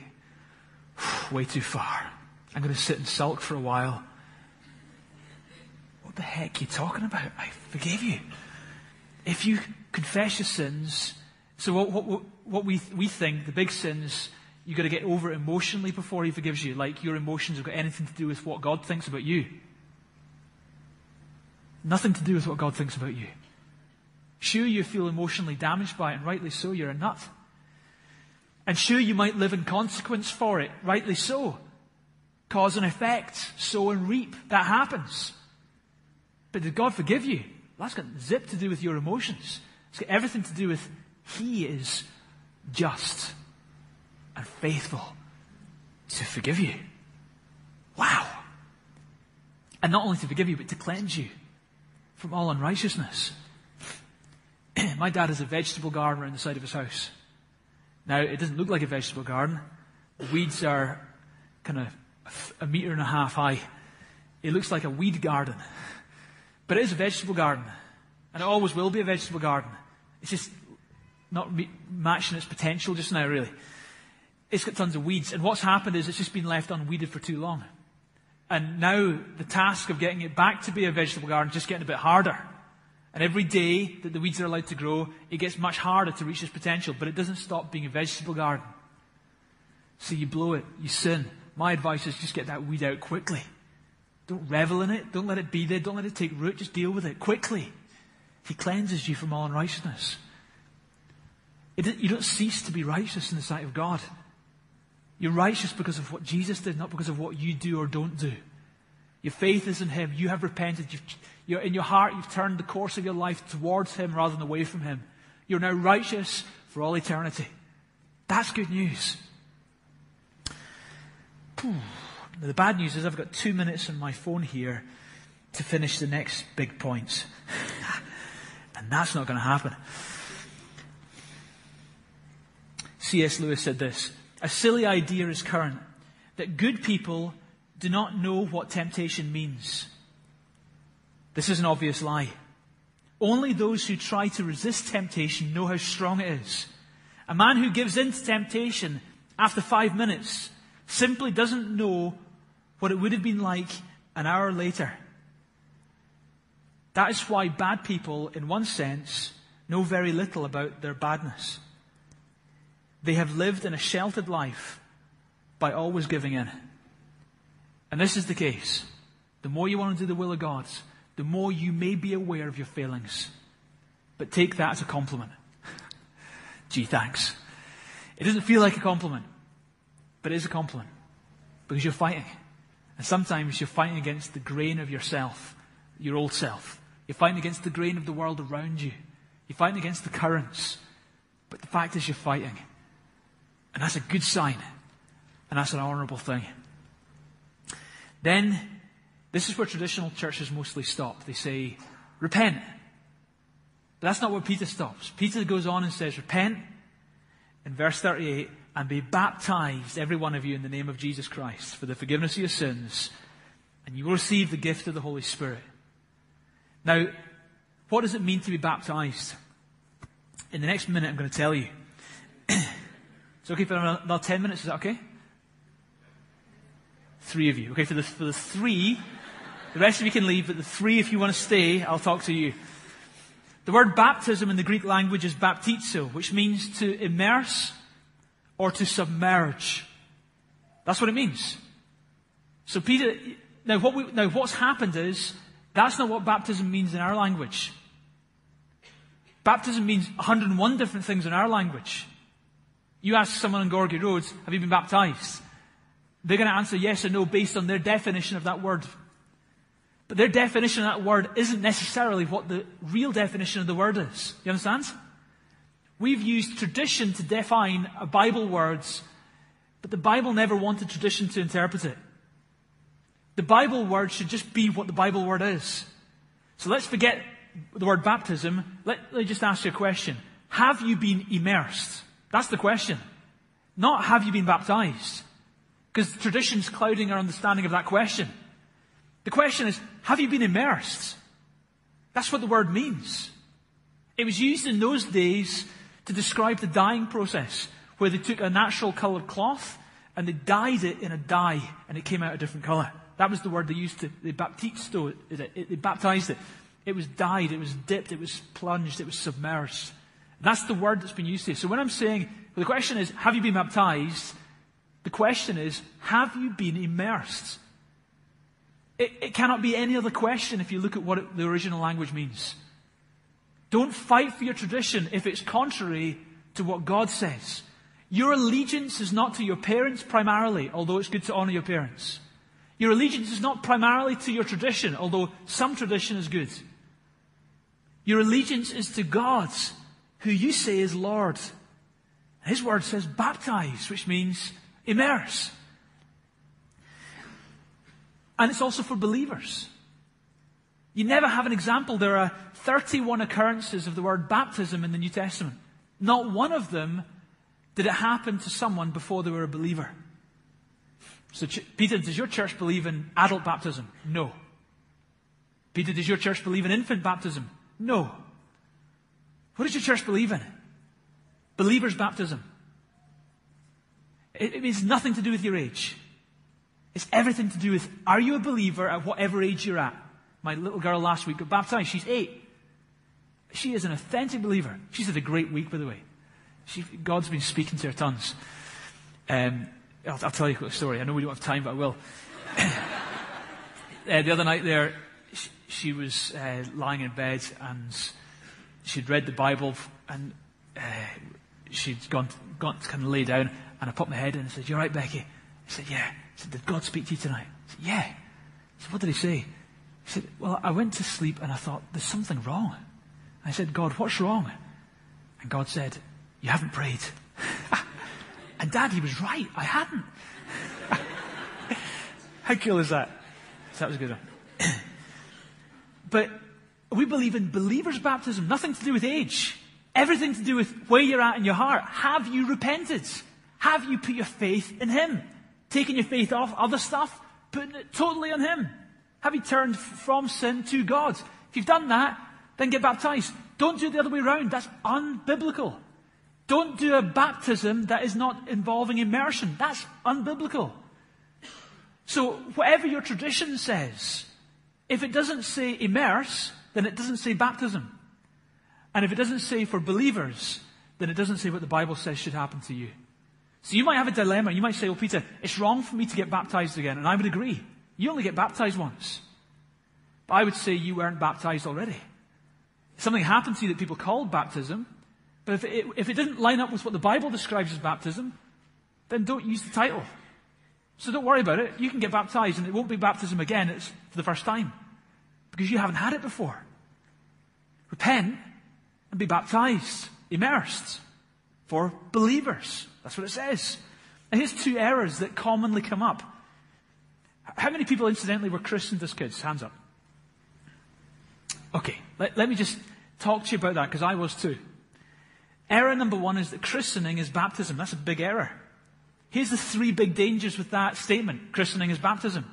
<sighs> way too far. I'm going to sit and sulk for a while. What the heck are you talking about? I forgave you. If you confess your sins, so what, what, what we, we think, the big sins, you've got to get over it emotionally before he forgives you. Like your emotions have got anything to do with what God thinks about you. Nothing to do with what God thinks about you. Sure, you feel emotionally damaged by it, and rightly so, you're a nut. And sure, you might live in consequence for it, rightly so. Cause and effect, sow and reap, that happens. But did God forgive you? That's got zip to do with your emotions. It's got everything to do with He is just and faithful to forgive you. Wow. And not only to forgive you, but to cleanse you from all unrighteousness. <clears throat> my dad has a vegetable garden around the side of his house. Now, it doesn't look like a vegetable garden. The weeds are kind of a meter and a half high. It looks like a weed garden. But it is a vegetable garden. And it always will be a vegetable garden. It's just not matching its potential just now, really. It's got tons of weeds. And what's happened is it's just been left unweeded for too long. And now the task of getting it back to be a vegetable garden is just getting a bit harder. And every day that the weeds are allowed to grow, it gets much harder to reach its potential, but it doesn't stop being a vegetable garden. So you blow it, you sin. My advice is just get that weed out quickly. Don't revel in it. Don't let it be there. Don't let it take root. Just deal with it quickly. He cleanses you from all unrighteousness. It, you don't cease to be righteous in the sight of God. You're righteous because of what Jesus did, not because of what you do or don't do. Your faith is in Him. You have repented. You've, you're, in your heart, you've turned the course of your life towards Him rather than away from Him. You're now righteous for all eternity. That's good news. The bad news is I've got two minutes on my phone here to finish the next big points. <laughs> and that's not going to happen. C.S. Lewis said this A silly idea is current that good people do not know what temptation means. This is an obvious lie. Only those who try to resist temptation know how strong it is. A man who gives in to temptation after five minutes simply doesn't know what it would have been like an hour later. That is why bad people, in one sense, know very little about their badness. They have lived in a sheltered life by always giving in. And this is the case. The more you want to do the will of God, the more you may be aware of your failings. But take that as a compliment. <laughs> Gee, thanks. It doesn't feel like a compliment, but it is a compliment because you're fighting. And sometimes you're fighting against the grain of yourself, your old self. You're fighting against the grain of the world around you. You're fighting against the currents. But the fact is, you're fighting. And that's a good sign. And that's an honorable thing. Then, this is where traditional churches mostly stop. They say, repent. But that's not where Peter stops. Peter goes on and says, repent, in verse 38, and be baptized, every one of you, in the name of Jesus Christ, for the forgiveness of your sins, and you will receive the gift of the Holy Spirit. Now, what does it mean to be baptized? In the next minute, I'm going to tell you. <clears throat> it's okay for another 10 minutes, is that okay? Three of you. Okay, for the, for the three, the rest of you can leave, but the three, if you want to stay, I'll talk to you. The word baptism in the Greek language is baptizo, which means to immerse or to submerge. That's what it means. So Peter, now what we, now what's happened is, that's not what baptism means in our language. Baptism means 101 different things in our language. You ask someone on Gorgie Roads, have you been baptized? They're going to answer yes or no based on their definition of that word. But their definition of that word isn't necessarily what the real definition of the word is. You understand? We've used tradition to define Bible words, but the Bible never wanted tradition to interpret it. The Bible word should just be what the Bible word is. So let's forget the word baptism. Let, let me just ask you a question. Have you been immersed? That's the question. Not have you been baptized? Because tradition's clouding our understanding of that question. The question is, have you been immersed? That's what the word means. It was used in those days to describe the dyeing process, where they took a natural coloured cloth and they dyed it in a dye and it came out a different colour. That was the word they used to, they baptizo it, they baptized it. It was dyed, it was dipped, it was plunged, it was submerged. That's the word that's been used here. So when I'm saying, the question is, have you been baptized? The question is, have you been immersed? It, it cannot be any other question if you look at what it, the original language means. Don't fight for your tradition if it's contrary to what God says. Your allegiance is not to your parents primarily, although it's good to honor your parents. Your allegiance is not primarily to your tradition, although some tradition is good. Your allegiance is to God, who you say is Lord. His word says baptize, which means immerse. And it's also for believers. You never have an example. There are 31 occurrences of the word baptism in the New Testament. Not one of them did it happen to someone before they were a believer. So, Peter, does your church believe in adult baptism? No. Peter, does your church believe in infant baptism? No. What does your church believe in? Believer's baptism. It, it means nothing to do with your age. It's everything to do with are you a believer at whatever age you're at? My little girl last week got baptized. She's eight. She is an authentic believer. She's had a great week, by the way. She, God's been speaking to her tons. Um, I'll, I'll, tell you a quick story. I know we don't have time, but I will. <laughs> uh, the other night there, she, she was uh, lying in bed and she'd read the Bible and uh, she'd gone, gone to kind of lay down and I popped my head in and said, you all right, Becky? I said, yeah. I said, did God speak to you tonight? I said, yeah. I said, what did he say? He said, well, I went to sleep and I thought, there's something wrong. I said, God, what's wrong? And God said, you haven't prayed. <laughs> and Dad, he was right. I hadn't. <laughs> How cool is that? So that was a good one. <clears throat> but we believe in believers' baptism, nothing to do with age. Everything to do with where you're at in your heart. Have you repented? Have you put your faith in Him? Taking your faith off other stuff, putting it totally on Him? Have you turned from sin to God? If you've done that, then get baptized. Don't do it the other way around. That's unbiblical. Don't do a baptism that is not involving immersion. That's unbiblical. So, whatever your tradition says, if it doesn't say immerse, then it doesn't say baptism. And if it doesn't say for believers, then it doesn't say what the Bible says should happen to you. So you might have a dilemma. You might say, well, Peter, it's wrong for me to get baptized again. And I would agree. You only get baptized once. But I would say you weren't baptized already. Something happened to you that people called baptism. But if it, if it didn't line up with what the Bible describes as baptism, then don't use the title. So don't worry about it. You can get baptized and it won't be baptism again. It's for the first time. Because you haven't had it before. Repent and be baptized, immersed for believers. That's what it says. And here's two errors that commonly come up. How many people, incidentally, were christened as kids? Hands up. Okay, let, let me just talk to you about that because I was too. Error number one is that christening is baptism. That's a big error. Here's the three big dangers with that statement christening is baptism.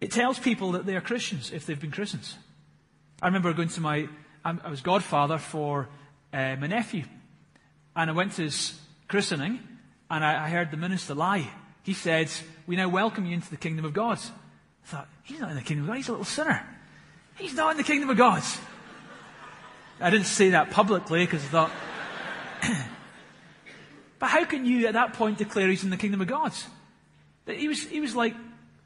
It tells people that they are Christians if they've been christened. I remember going to my, I was godfather for uh, my nephew. And I went to his christening and I, I heard the minister lie. He said, We now welcome you into the kingdom of God. I thought, He's not in the kingdom of God, he's a little sinner. He's not in the kingdom of God. I didn't say that publicly because I thought. <clears throat> but how can you at that point declare he's in the kingdom of God? He was, he was like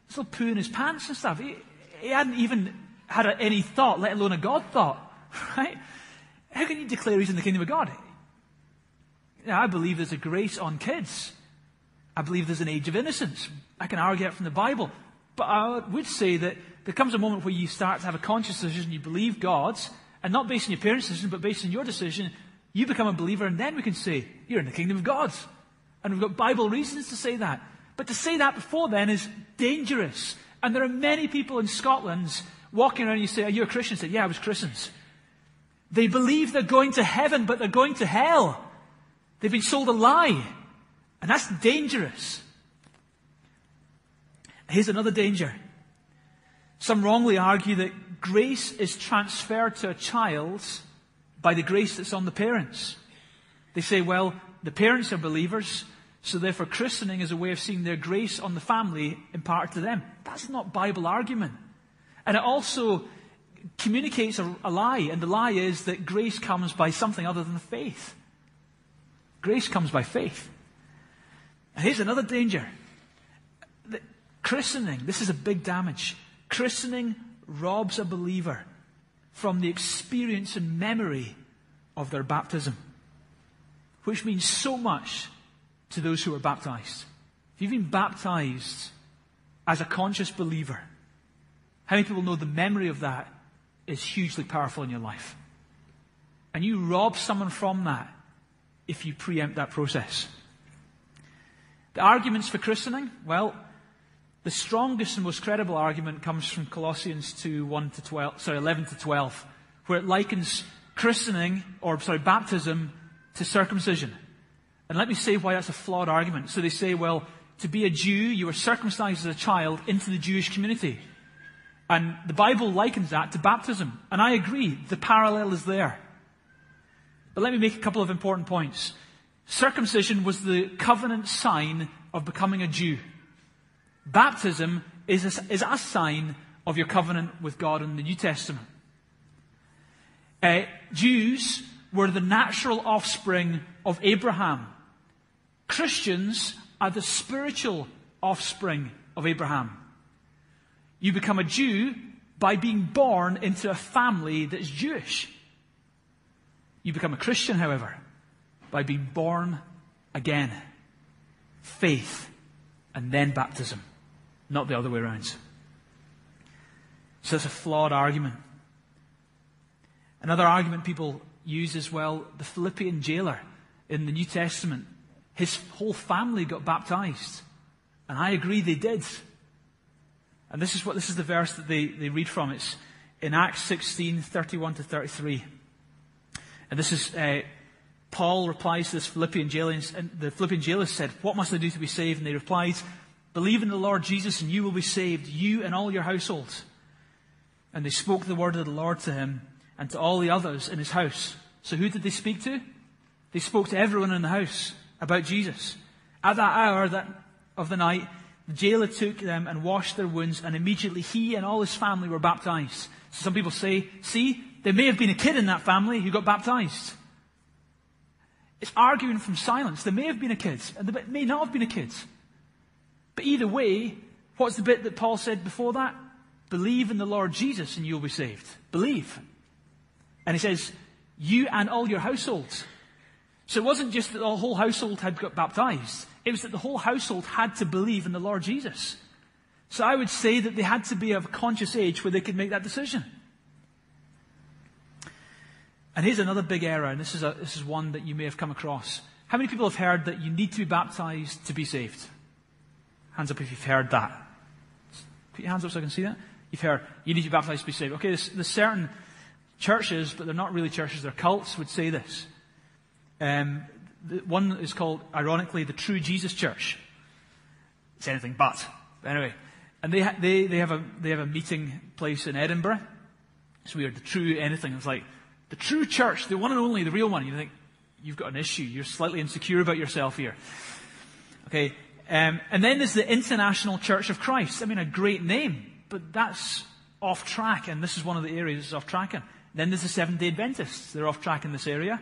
still pooing his pants and stuff. He, he hadn't even had a, any thought, let alone a God thought, <laughs> right? How can you declare he's in the kingdom of God? Now, I believe there's a grace on kids. I believe there's an age of innocence. I can argue it from the Bible. But I would say that there comes a moment where you start to have a conscious decision, you believe God's, and not based on your parents' decision, but based on your decision, you become a believer, and then we can say, you're in the kingdom of God. And we've got Bible reasons to say that. But to say that before then is dangerous. And there are many people in Scotland walking around and you say, Are you a Christian? They Say, Yeah, I was Christians. They believe they're going to heaven, but they're going to hell. They've been sold a lie. And that's dangerous. Here's another danger. Some wrongly argue that grace is transferred to a child by the grace that's on the parents. They say, well, the parents are believers, so therefore christening is a way of seeing their grace on the family imparted to them. That's not Bible argument. And it also communicates a, a lie, and the lie is that grace comes by something other than faith. Grace comes by faith. And here's another danger. Christening, this is a big damage. Christening robs a believer from the experience and memory of their baptism, which means so much to those who are baptized. If you've been baptized as a conscious believer, how many people know the memory of that is hugely powerful in your life? And you rob someone from that if you preempt that process. The arguments for christening, well, the strongest and most credible argument comes from Colossians 2, 1 to 12, sorry, 11 to 12, where it likens christening, or sorry, baptism to circumcision. And let me say why that's a flawed argument. So they say, well, to be a Jew, you were circumcised as a child into the Jewish community. And the Bible likens that to baptism. And I agree, the parallel is there. But let me make a couple of important points. Circumcision was the covenant sign of becoming a Jew. Baptism is a, is a sign of your covenant with God in the New Testament. Uh, Jews were the natural offspring of Abraham. Christians are the spiritual offspring of Abraham. You become a Jew by being born into a family that's Jewish. You become a Christian, however, by being born again. Faith and then baptism, not the other way around. So it's a flawed argument. Another argument people use as well, the Philippian jailer in the New Testament, his whole family got baptized. And I agree they did. And this is what this is the verse that they, they read from. It's in Acts 16, 31 to 33. And this is uh, Paul replies to this Philippian jailer, and the Philippian jailer said, What must I do to be saved? And they replied, Believe in the Lord Jesus, and you will be saved, you and all your household. And they spoke the word of the Lord to him and to all the others in his house. So who did they speak to? They spoke to everyone in the house about Jesus. At that hour that, of the night, the jailer took them and washed their wounds, and immediately he and all his family were baptized. So some people say, see, there may have been a kid in that family who got baptized. It's arguing from silence. There may have been a kid, and there may not have been a kid. But either way, what's the bit that Paul said before that? Believe in the Lord Jesus and you'll be saved. Believe. And he says, you and all your households. So it wasn't just that the whole household had got baptized. It was that the whole household had to believe in the Lord Jesus. So I would say that they had to be of conscious age where they could make that decision. And here's another big error, and this is, a, this is one that you may have come across. How many people have heard that you need to be baptized to be saved? Hands up if you've heard that. Put your hands up so I can see that. You've heard you need to be baptized to be saved. Okay, there's, there's certain churches, but they're not really churches, they're cults, would say this. Um, one is called, ironically, the True Jesus Church. It's anything but. Anyway, and they, ha- they, they, have a, they have a meeting place in Edinburgh. It's weird, the true anything. It's like, the true church, the one and only, the real one. You think, you've got an issue. You're slightly insecure about yourself here. Okay. Um, and then there's the International Church of Christ. I mean, a great name, but that's off track, and this is one of the areas that's off track. Then there's the Seventh day Adventists. They're off track in this area.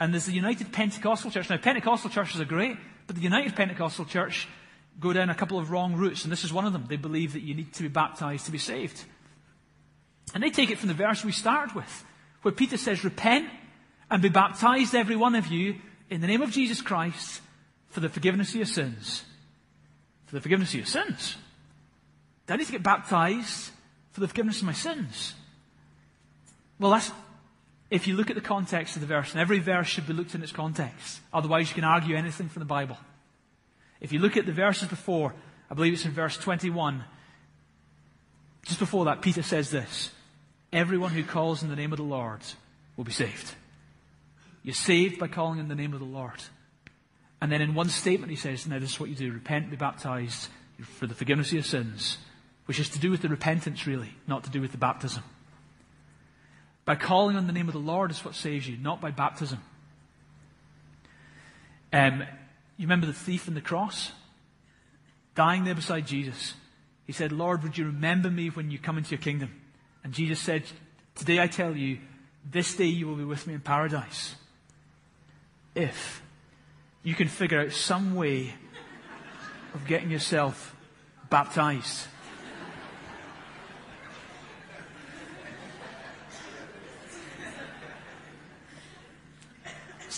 And there's the United Pentecostal Church. Now, Pentecostal churches are great, but the United Pentecostal Church go down a couple of wrong routes, and this is one of them. They believe that you need to be baptized to be saved. And they take it from the verse we started with, where Peter says, Repent and be baptized, every one of you, in the name of Jesus Christ, for the forgiveness of your sins. For the forgiveness of your sins. I need to get baptized for the forgiveness of my sins? Well, that's, if you look at the context of the verse, and every verse should be looked in its context. Otherwise, you can argue anything from the Bible. If you look at the verses before, I believe it's in verse 21, just before that, Peter says this Everyone who calls in the name of the Lord will be saved. You're saved by calling in the name of the Lord. And then in one statement, he says, Now, this is what you do repent, be baptized for the forgiveness of your sins, which is to do with the repentance, really, not to do with the baptism. By calling on the name of the Lord is what saves you, not by baptism. Um, you remember the thief on the cross? Dying there beside Jesus. He said, Lord, would you remember me when you come into your kingdom? And Jesus said, Today I tell you, this day you will be with me in paradise. If you can figure out some way of getting yourself baptized.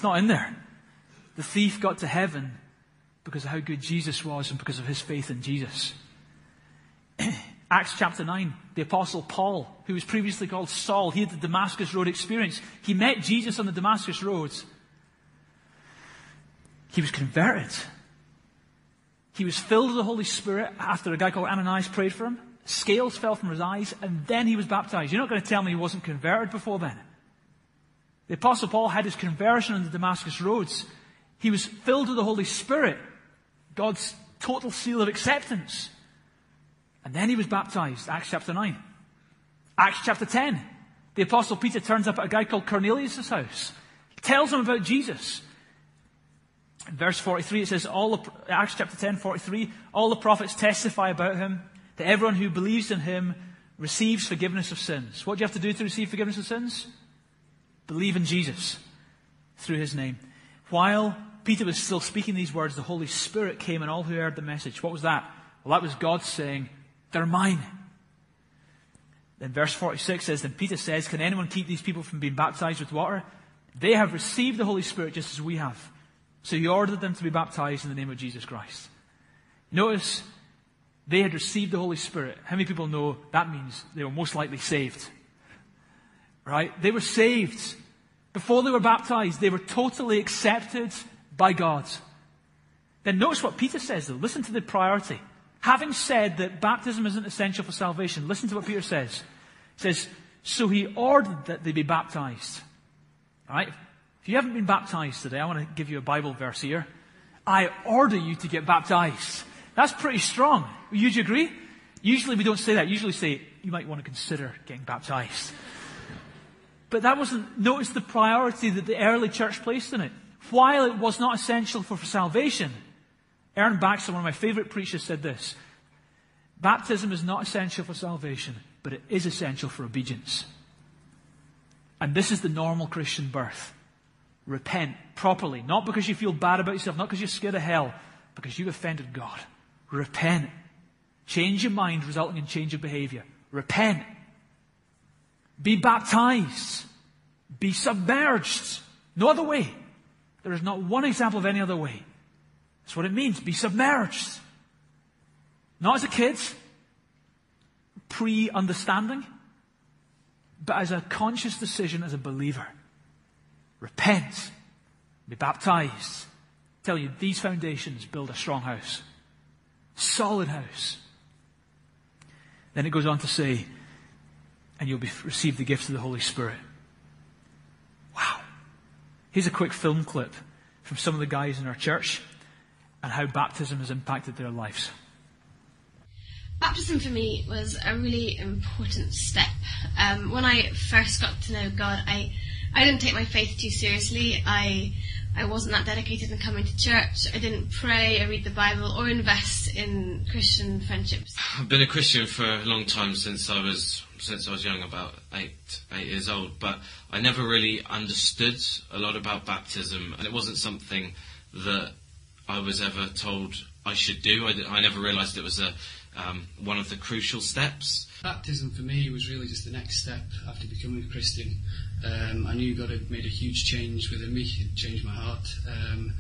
It's not in there. The thief got to heaven because of how good Jesus was and because of his faith in Jesus. <clears throat> Acts chapter 9, the apostle Paul, who was previously called Saul, he had the Damascus Road experience. He met Jesus on the Damascus roads. He was converted. He was filled with the Holy Spirit after a guy called Ananias prayed for him. Scales fell from his eyes, and then he was baptized. You're not going to tell me he wasn't converted before then. The apostle Paul had his conversion on the Damascus roads. He was filled with the Holy Spirit, God's total seal of acceptance. And then he was baptized, Acts chapter 9. Acts chapter 10. The apostle Peter turns up at a guy called Cornelius' house. Tells him about Jesus. In verse 43, it says, all the, Acts chapter 10, 43, all the prophets testify about him, that everyone who believes in him receives forgiveness of sins. What do you have to do to receive forgiveness of sins? Believe in Jesus through his name. While Peter was still speaking these words, the Holy Spirit came and all who heard the message. What was that? Well, that was God saying, They're mine. Then verse 46 says, Then Peter says, Can anyone keep these people from being baptized with water? They have received the Holy Spirit just as we have. So he ordered them to be baptized in the name of Jesus Christ. Notice they had received the Holy Spirit. How many people know that means they were most likely saved? Right? They were saved. Before they were baptized, they were totally accepted by God. Then notice what Peter says, though. Listen to the priority. Having said that baptism isn't essential for salvation, listen to what Peter says. He says, So he ordered that they be baptized. All right? If you haven't been baptized today, I want to give you a Bible verse here. I order you to get baptized. That's pretty strong. Would you agree? Usually we don't say that. Usually say, you might want to consider getting baptized. But that wasn't, notice the priority that the early church placed in it. While it was not essential for, for salvation, Ern Baxter, one of my favorite preachers, said this Baptism is not essential for salvation, but it is essential for obedience. And this is the normal Christian birth. Repent properly, not because you feel bad about yourself, not because you're scared of hell, because you've offended God. Repent. Change your mind, resulting in change of behavior. Repent. Be baptized. Be submerged. No other way. There is not one example of any other way. That's what it means. Be submerged. Not as a kid, pre understanding, but as a conscious decision as a believer. Repent. Be baptized. I tell you, these foundations build a strong house. Solid house. Then it goes on to say, and you'll be, receive the gift of the Holy Spirit. Wow. Here's a quick film clip from some of the guys in our church and how baptism has impacted their lives. Baptism for me was a really important step. Um, when I first got to know God, I I didn't take my faith too seriously. I I wasn't that dedicated in coming to church. I didn't pray or read the Bible or invest in Christian friendships? I've been a Christian for a long time since I was since I was young, about eight eight years old. But I never really understood a lot about baptism, and it wasn't something that I was ever told I should do. I, I never realised it was a um, one of the crucial steps. Baptism for me was really just the next step after becoming a Christian. Um, I knew God had made a huge change within me, it changed my heart. Um,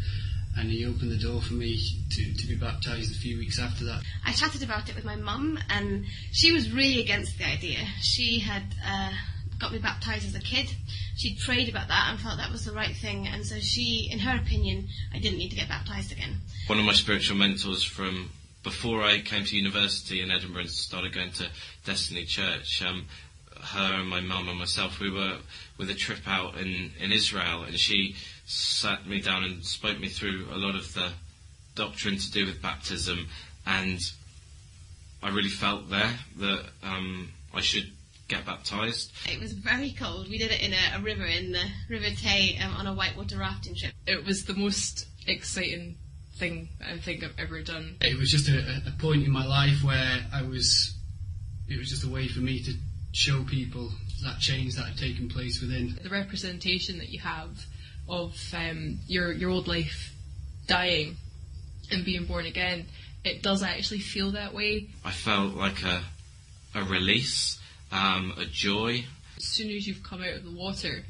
and he opened the door for me to, to be baptised a few weeks after that. I chatted about it with my mum, and she was really against the idea. She had uh, got me baptised as a kid. She'd prayed about that and felt that was the right thing, and so she, in her opinion, I didn't need to get baptised again. One of my spiritual mentors from before I came to university in Edinburgh and started going to Destiny Church, um, her and my mum and myself, we were with a trip out in, in Israel, and she sat me down and spoke me through a lot of the doctrine to do with baptism, and I really felt there that um, I should get baptised. It was very cold. We did it in a, a river in the River Tay um, on a whitewater rafting trip. It was the most exciting thing I think I've ever done. It was just a, a point in my life where I was, it was just a way for me to show people that change that had taken place within. The representation that you have of um, your your old life dying and being born again, it does actually feel that way. I felt like a a release, um, a joy. As soon as you've come out of the water,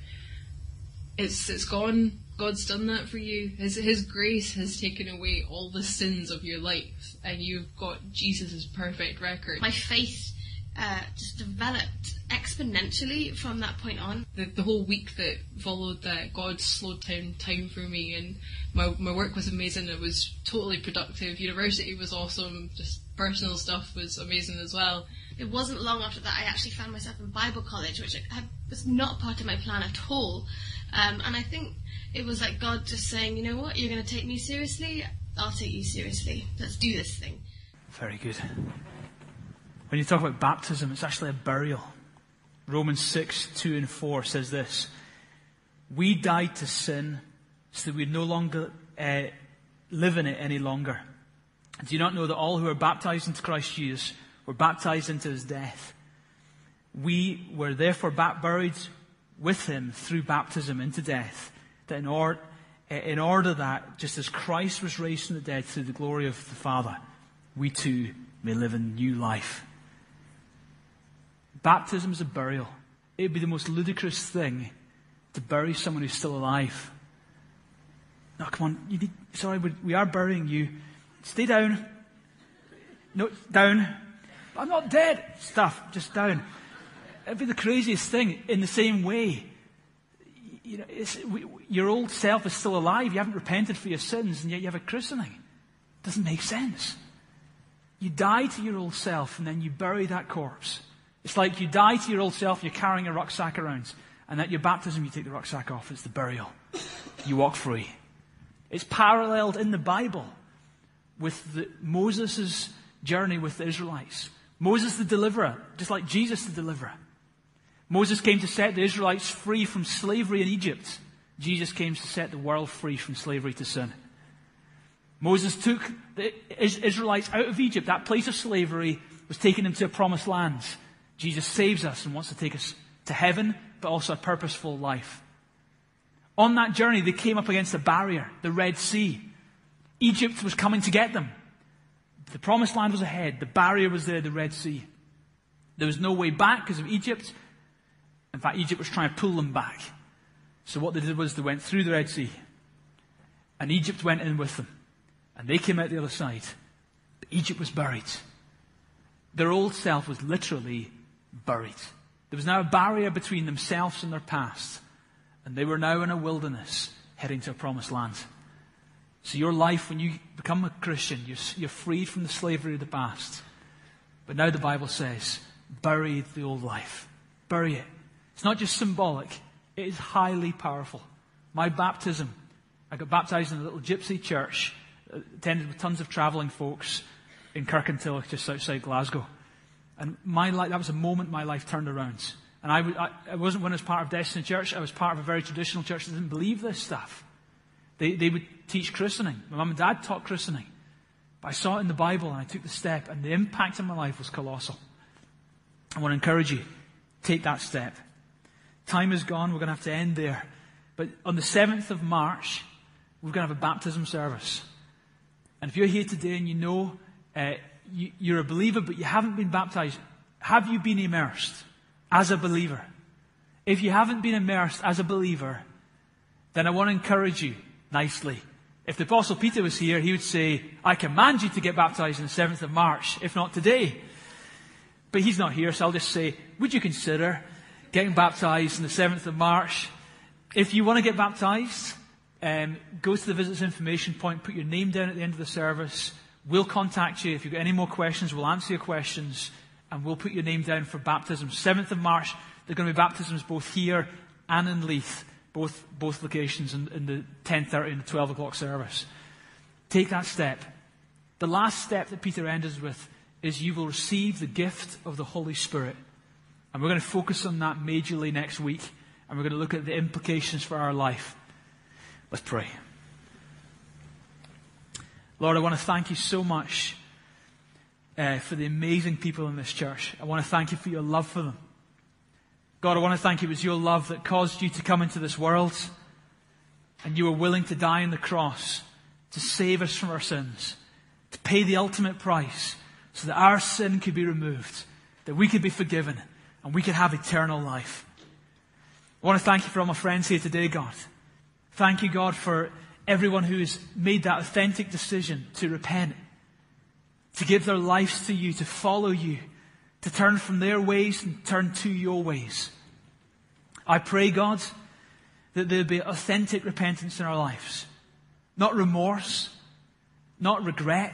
it's it's gone. God's done that for you. His His grace has taken away all the sins of your life, and you've got Jesus' perfect record. My faith uh, just developed exponentially from that point on. The, the whole week that followed that, God slowed down time for me, and my my work was amazing. It was totally productive. University was awesome. Just personal stuff was amazing as well. It wasn't long after that I actually found myself in Bible college, which I, was not part of my plan at all. Um, and I think it was like God just saying, you know what, you're going to take me seriously, I'll take you seriously. Let's do this thing. Very good. When you talk about baptism, it's actually a burial. Romans 6, 2 and 4 says this We died to sin so that we'd no longer uh, live in it any longer. Do you not know that all who are baptized into Christ Jesus were baptized into his death? We were therefore buried with him through baptism into death, that in, or, in order that, just as Christ was raised from the dead through the glory of the Father, we too may live in new life. Baptism is a burial. It would be the most ludicrous thing to bury someone who's still alive. No, come on. Need, sorry, we are burying you. Stay down. No, down. I'm not dead. Stuff, just down. It'd be the craziest thing in the same way. You know, we, your old self is still alive. You haven't repented for your sins, and yet you have a christening. Doesn't make sense. You die to your old self, and then you bury that corpse. It's like you die to your old self, you're carrying a rucksack around, and at your baptism, you take the rucksack off. It's the burial. You walk free. It's paralleled in the Bible with Moses' journey with the Israelites. Moses the deliverer, just like Jesus the deliverer. Moses came to set the Israelites free from slavery in Egypt. Jesus came to set the world free from slavery to sin. Moses took the Israelites out of Egypt. That place of slavery was taken into a promised land. Jesus saves us and wants to take us to heaven, but also a purposeful life. On that journey, they came up against a barrier, the Red Sea. Egypt was coming to get them. The promised land was ahead. The barrier was there, the Red Sea. There was no way back because of Egypt. In fact, Egypt was trying to pull them back. So what they did was they went through the Red Sea. And Egypt went in with them. And they came out the other side. But Egypt was buried. Their old self was literally buried. There was now a barrier between themselves and their past. And they were now in a wilderness heading to a promised land. So your life, when you become a Christian, you're, you're freed from the slavery of the past. But now the Bible says, bury the old life. Bury it. It's not just symbolic, it is highly powerful. My baptism, I got baptized in a little gypsy church, uh, attended with tons of traveling folks in Kirkintilloch, just outside Glasgow. And my life, that was a moment my life turned around. And I, I, I wasn't when I was part of Destiny Church, I was part of a very traditional church that didn't believe this stuff. They, they would teach christening. My mum and dad taught christening. But I saw it in the Bible and I took the step, and the impact on my life was colossal. I want to encourage you, take that step. Time is gone, we're going to have to end there. But on the 7th of March, we're going to have a baptism service. And if you're here today and you know uh, you're a believer but you haven't been baptized, have you been immersed as a believer? If you haven't been immersed as a believer, then I want to encourage you nicely. If the Apostle Peter was here, he would say, I command you to get baptized on the 7th of March, if not today. But he's not here, so I'll just say, would you consider getting baptized on the 7th of March? If you want to get baptized, um, go to the visitors information point, put your name down at the end of the service. We'll contact you. If you've got any more questions, we'll answer your questions and we'll put your name down for baptism. 7th of March, there are going to be baptisms both here and in Leith, both, both locations in, in the 10.30 and the 12 o'clock service. Take that step. The last step that Peter ends with is you will receive the gift of the Holy Spirit. And we're going to focus on that majorly next week, and we're going to look at the implications for our life. Let's pray. Lord, I want to thank you so much uh, for the amazing people in this church. I want to thank you for your love for them. God, I want to thank you it was your love that caused you to come into this world and you were willing to die on the cross to save us from our sins, to pay the ultimate price so that our sin could be removed, that we could be forgiven, and we could have eternal life. I want to thank you for all my friends here today, God. Thank you, God, for everyone who has made that authentic decision to repent to give their lives to you, to follow you, to turn from their ways and turn to your ways. I pray, God, that there be authentic repentance in our lives. Not remorse, not regret,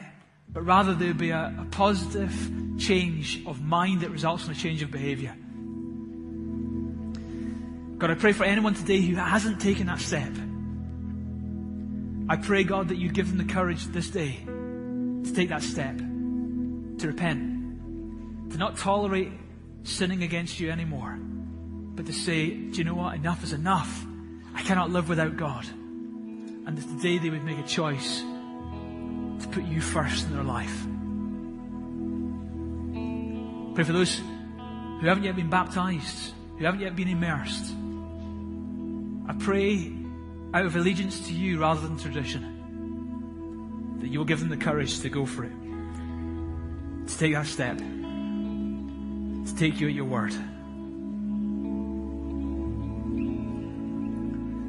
but rather there be a, a positive change of mind that results in a change of behavior. God, I pray for anyone today who hasn't taken that step. I pray, God, that you give them the courage this day to take that step, to repent, to not tolerate sinning against you anymore, but to say, do you know what? Enough is enough. I cannot live without God. And that today they would make a choice to put you first in their life. Pray for those who haven't yet been baptized, who haven't yet been immersed. I pray out of allegiance to you rather than tradition that you will give them the courage to go for it, to take that step, to take you at your word.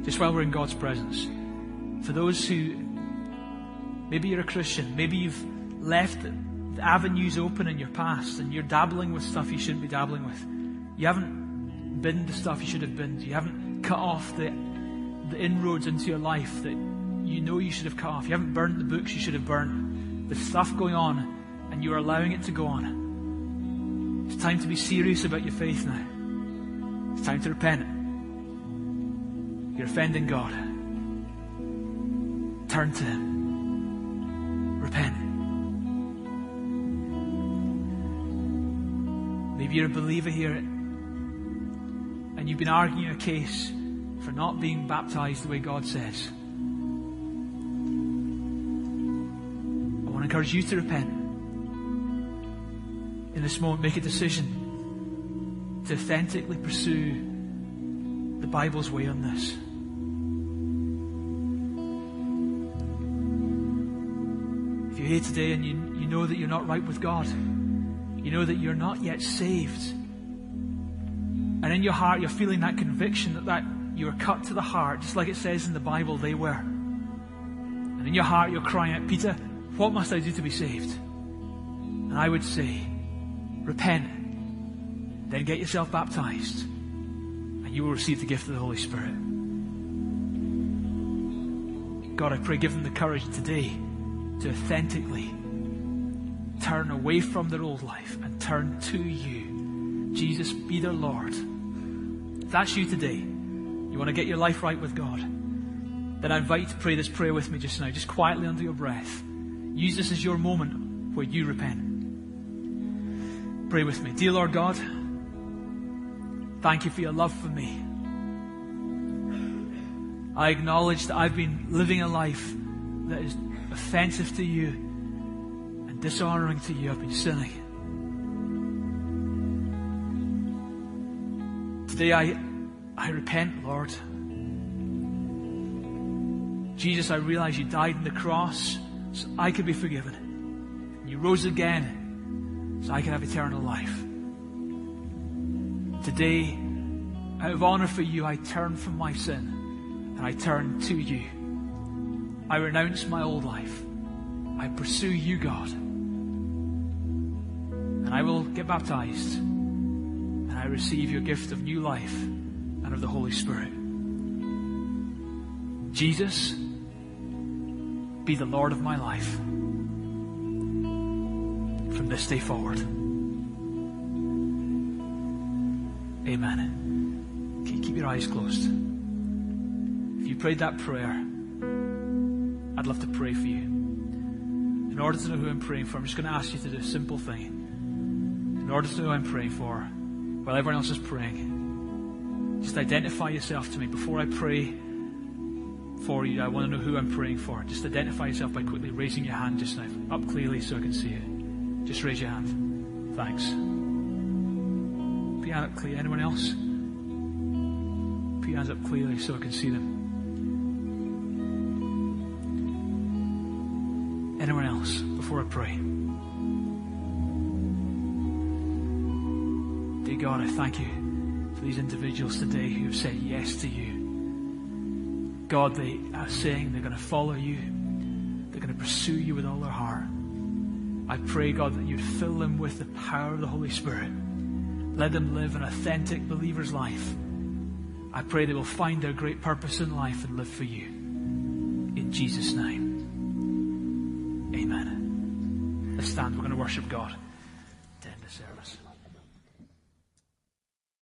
Just while we're in God's presence, for those who maybe you're a Christian, maybe you've left the avenues open in your past and you're dabbling with stuff you shouldn't be dabbling with. You haven't binned the stuff you should have binned. You haven't cut off the, the inroads into your life that you know you should have cut off. You haven't burnt the books you should have burnt. There's stuff going on, and you're allowing it to go on. It's time to be serious about your faith now. It's time to repent. You're offending God. Turn to Him. Repent. Maybe you're a believer here and you've been arguing a case for not being baptized the way God says. I want to encourage you to repent. In this moment, make a decision to authentically pursue the Bible's way on this. If you're here today and you, you know that you're not right with God, you know that you're not yet saved, and in your heart you're feeling that conviction that, that you are cut to the heart, just like it says in the Bible they were. And in your heart you're crying out, Peter, what must I do to be saved? And I would say, repent, then get yourself baptized, and you will receive the gift of the Holy Spirit. God, I pray, give them the courage today to authentically turn away from their old life and turn to you. Jesus, be their Lord. If that's you today, you want to get your life right with God, then I invite you to pray this prayer with me just now, just quietly under your breath. Use this as your moment where you repent. Pray with me. Dear Lord God, thank you for your love for me. I acknowledge that I've been living a life that is offensive to you, and dishonoring to you, I've been sinning. Today I, I repent, Lord. Jesus, I realize you died on the cross so I could be forgiven. You rose again so I could have eternal life. Today, out of honor for you, I turn from my sin and I turn to you. I renounce my old life. I pursue you, God. And I will get baptized and I receive your gift of new life and of the Holy Spirit. Jesus, be the Lord of my life from this day forward. Amen. Keep your eyes closed. If you prayed that prayer, I'd love to pray for you. In order to know who I'm praying for, I'm just going to ask you to do a simple thing. In order to know who I'm praying for, while everyone else is praying, just identify yourself to me. Before I pray for you, I want to know who I'm praying for. Just identify yourself by quickly raising your hand just now, up clearly so I can see it. Just raise your hand. Thanks. Put your hand up clearly. Anyone else? Put your hands up clearly so I can see them. Anyone else before I pray? Dear God, I thank you these individuals today who have said yes to you. God, they are saying they're going to follow you. They're going to pursue you with all their heart. I pray, God, that you'd fill them with the power of the Holy Spirit. Let them live an authentic believer's life. I pray they will find their great purpose in life and live for you. In Jesus' name. Amen. Let's stand. We're going to worship God.